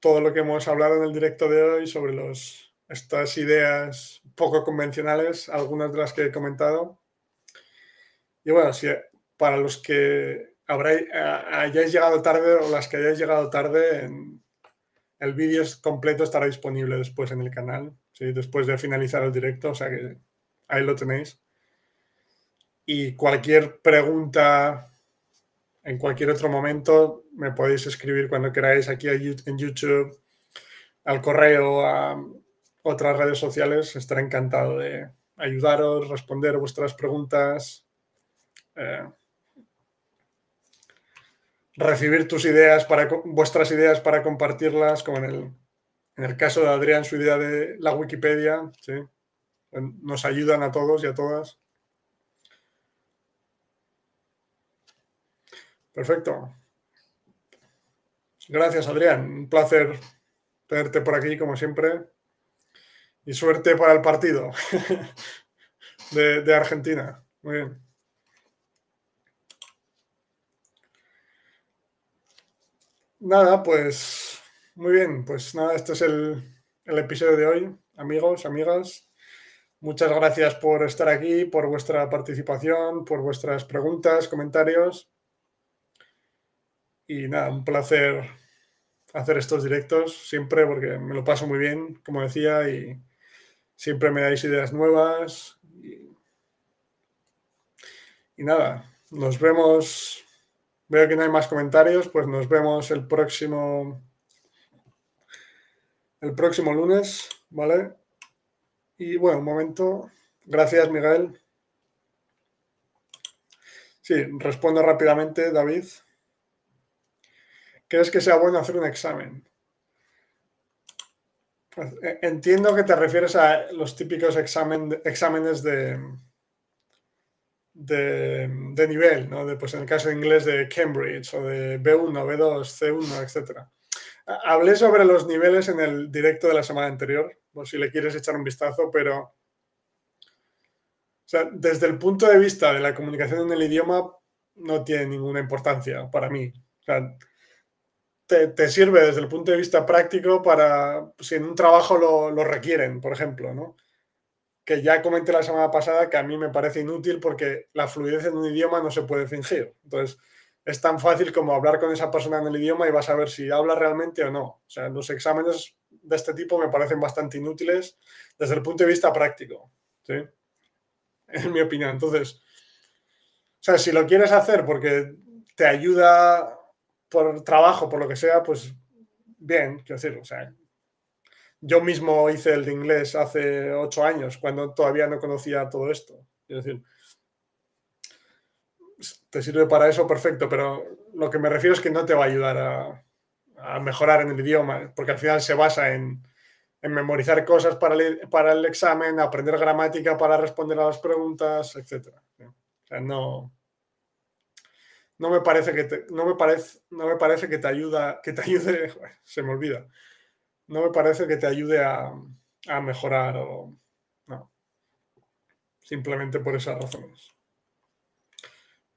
todo lo que hemos hablado en el directo de hoy, sobre los estas ideas poco convencionales, algunas de las que he comentado. Y bueno, si para los que habráis, hayáis llegado tarde o las que hayáis llegado tarde, el vídeo completo estará disponible después en el canal, ¿sí? después de finalizar el directo, o sea que ahí lo tenéis. Y cualquier pregunta en cualquier otro momento me podéis escribir cuando queráis aquí en YouTube, al correo, a otras redes sociales, estaré encantado de ayudaros, responder vuestras preguntas, eh, recibir tus ideas para vuestras ideas para compartirlas, como en el, en el caso de Adrián, su idea de la Wikipedia, ¿sí? nos ayudan a todos y a todas. Perfecto. Gracias, Adrián. Un placer tenerte por aquí, como siempre. Y suerte para el partido de, Argentina. Muy bien. Nada, pues muy bien. Pues nada, este es el, el episodio de hoy, amigos, amigas. Muchas gracias por estar aquí, por vuestra participación, por vuestras preguntas, comentarios. Y nada, un placer hacer estos directos siempre porque me lo paso muy bien, como decía, y, Siempre me dais ideas nuevas. Y, nada, nos vemos. Veo que no hay más comentarios, pues nos vemos el próximo. El próximo lunes, ¿vale? Y bueno, un momento. Gracias, Miguel. Sí, respondo rápidamente, David. ¿Crees que sea bueno hacer un examen? Eh, entiendo que te refieres a los típicos exámenes de, nivel, ¿no? De, pues en el caso de inglés de Cambridge o de B1, B2, C1, etc. Hablé sobre los niveles en el directo de la semana anterior, por si le quieres echar un vistazo, pero desde el punto de vista de la comunicación en el idioma no tiene ninguna importancia para mí. Te, sirve desde el punto de vista práctico para si en un trabajo lo, lo requieren, por ejemplo, ¿no? que ya comenté la semana pasada que a mí me parece inútil porque la fluidez en un idioma no se puede fingir. Entonces, es tan fácil como hablar con esa persona en el idioma y vas a ver si habla realmente o no. O sea, los exámenes de este tipo me parecen bastante inútiles desde el punto de vista práctico. ¿sí? En mi opinión. Entonces, o sea, si lo quieres hacer porque te ayuda por trabajo, por lo que sea, pues bien, quiero decir, o sea, yo mismo hice el de inglés hace ocho años, cuando todavía no conocía todo esto. Es decir, te sirve para eso, perfecto, pero lo que me refiero es que no te va a ayudar a, mejorar en el idioma, porque al final se basa en, memorizar cosas para el, para el, examen, aprender gramática para responder a las preguntas, etc. O sea, no, no me parece que te, no me parece, no me parece que te ayuda, que te ayude, se me olvida, no me parece que te ayude a, mejorar o no. Simplemente por esas razones.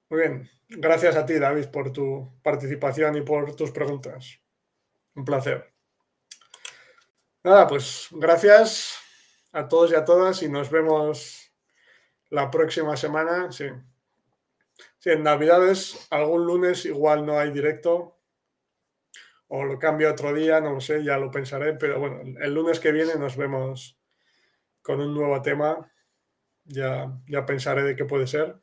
Muy bien. Gracias a ti, David, por tu participación y por tus preguntas. Un placer. Nada, pues gracias a todos y a todas y nos vemos la próxima semana. Sí. Sí, en Navidades, algún lunes igual no hay directo, o lo cambio otro día, no lo sé, ya lo pensaré, pero bueno, el lunes que viene nos vemos con un nuevo tema, ya, ya pensaré de qué puede ser.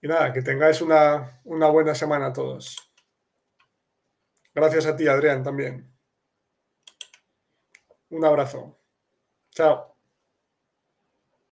Y nada, que tengáis una, una buena semana a todos. Gracias a ti, Adrián, también. Un abrazo. Chao.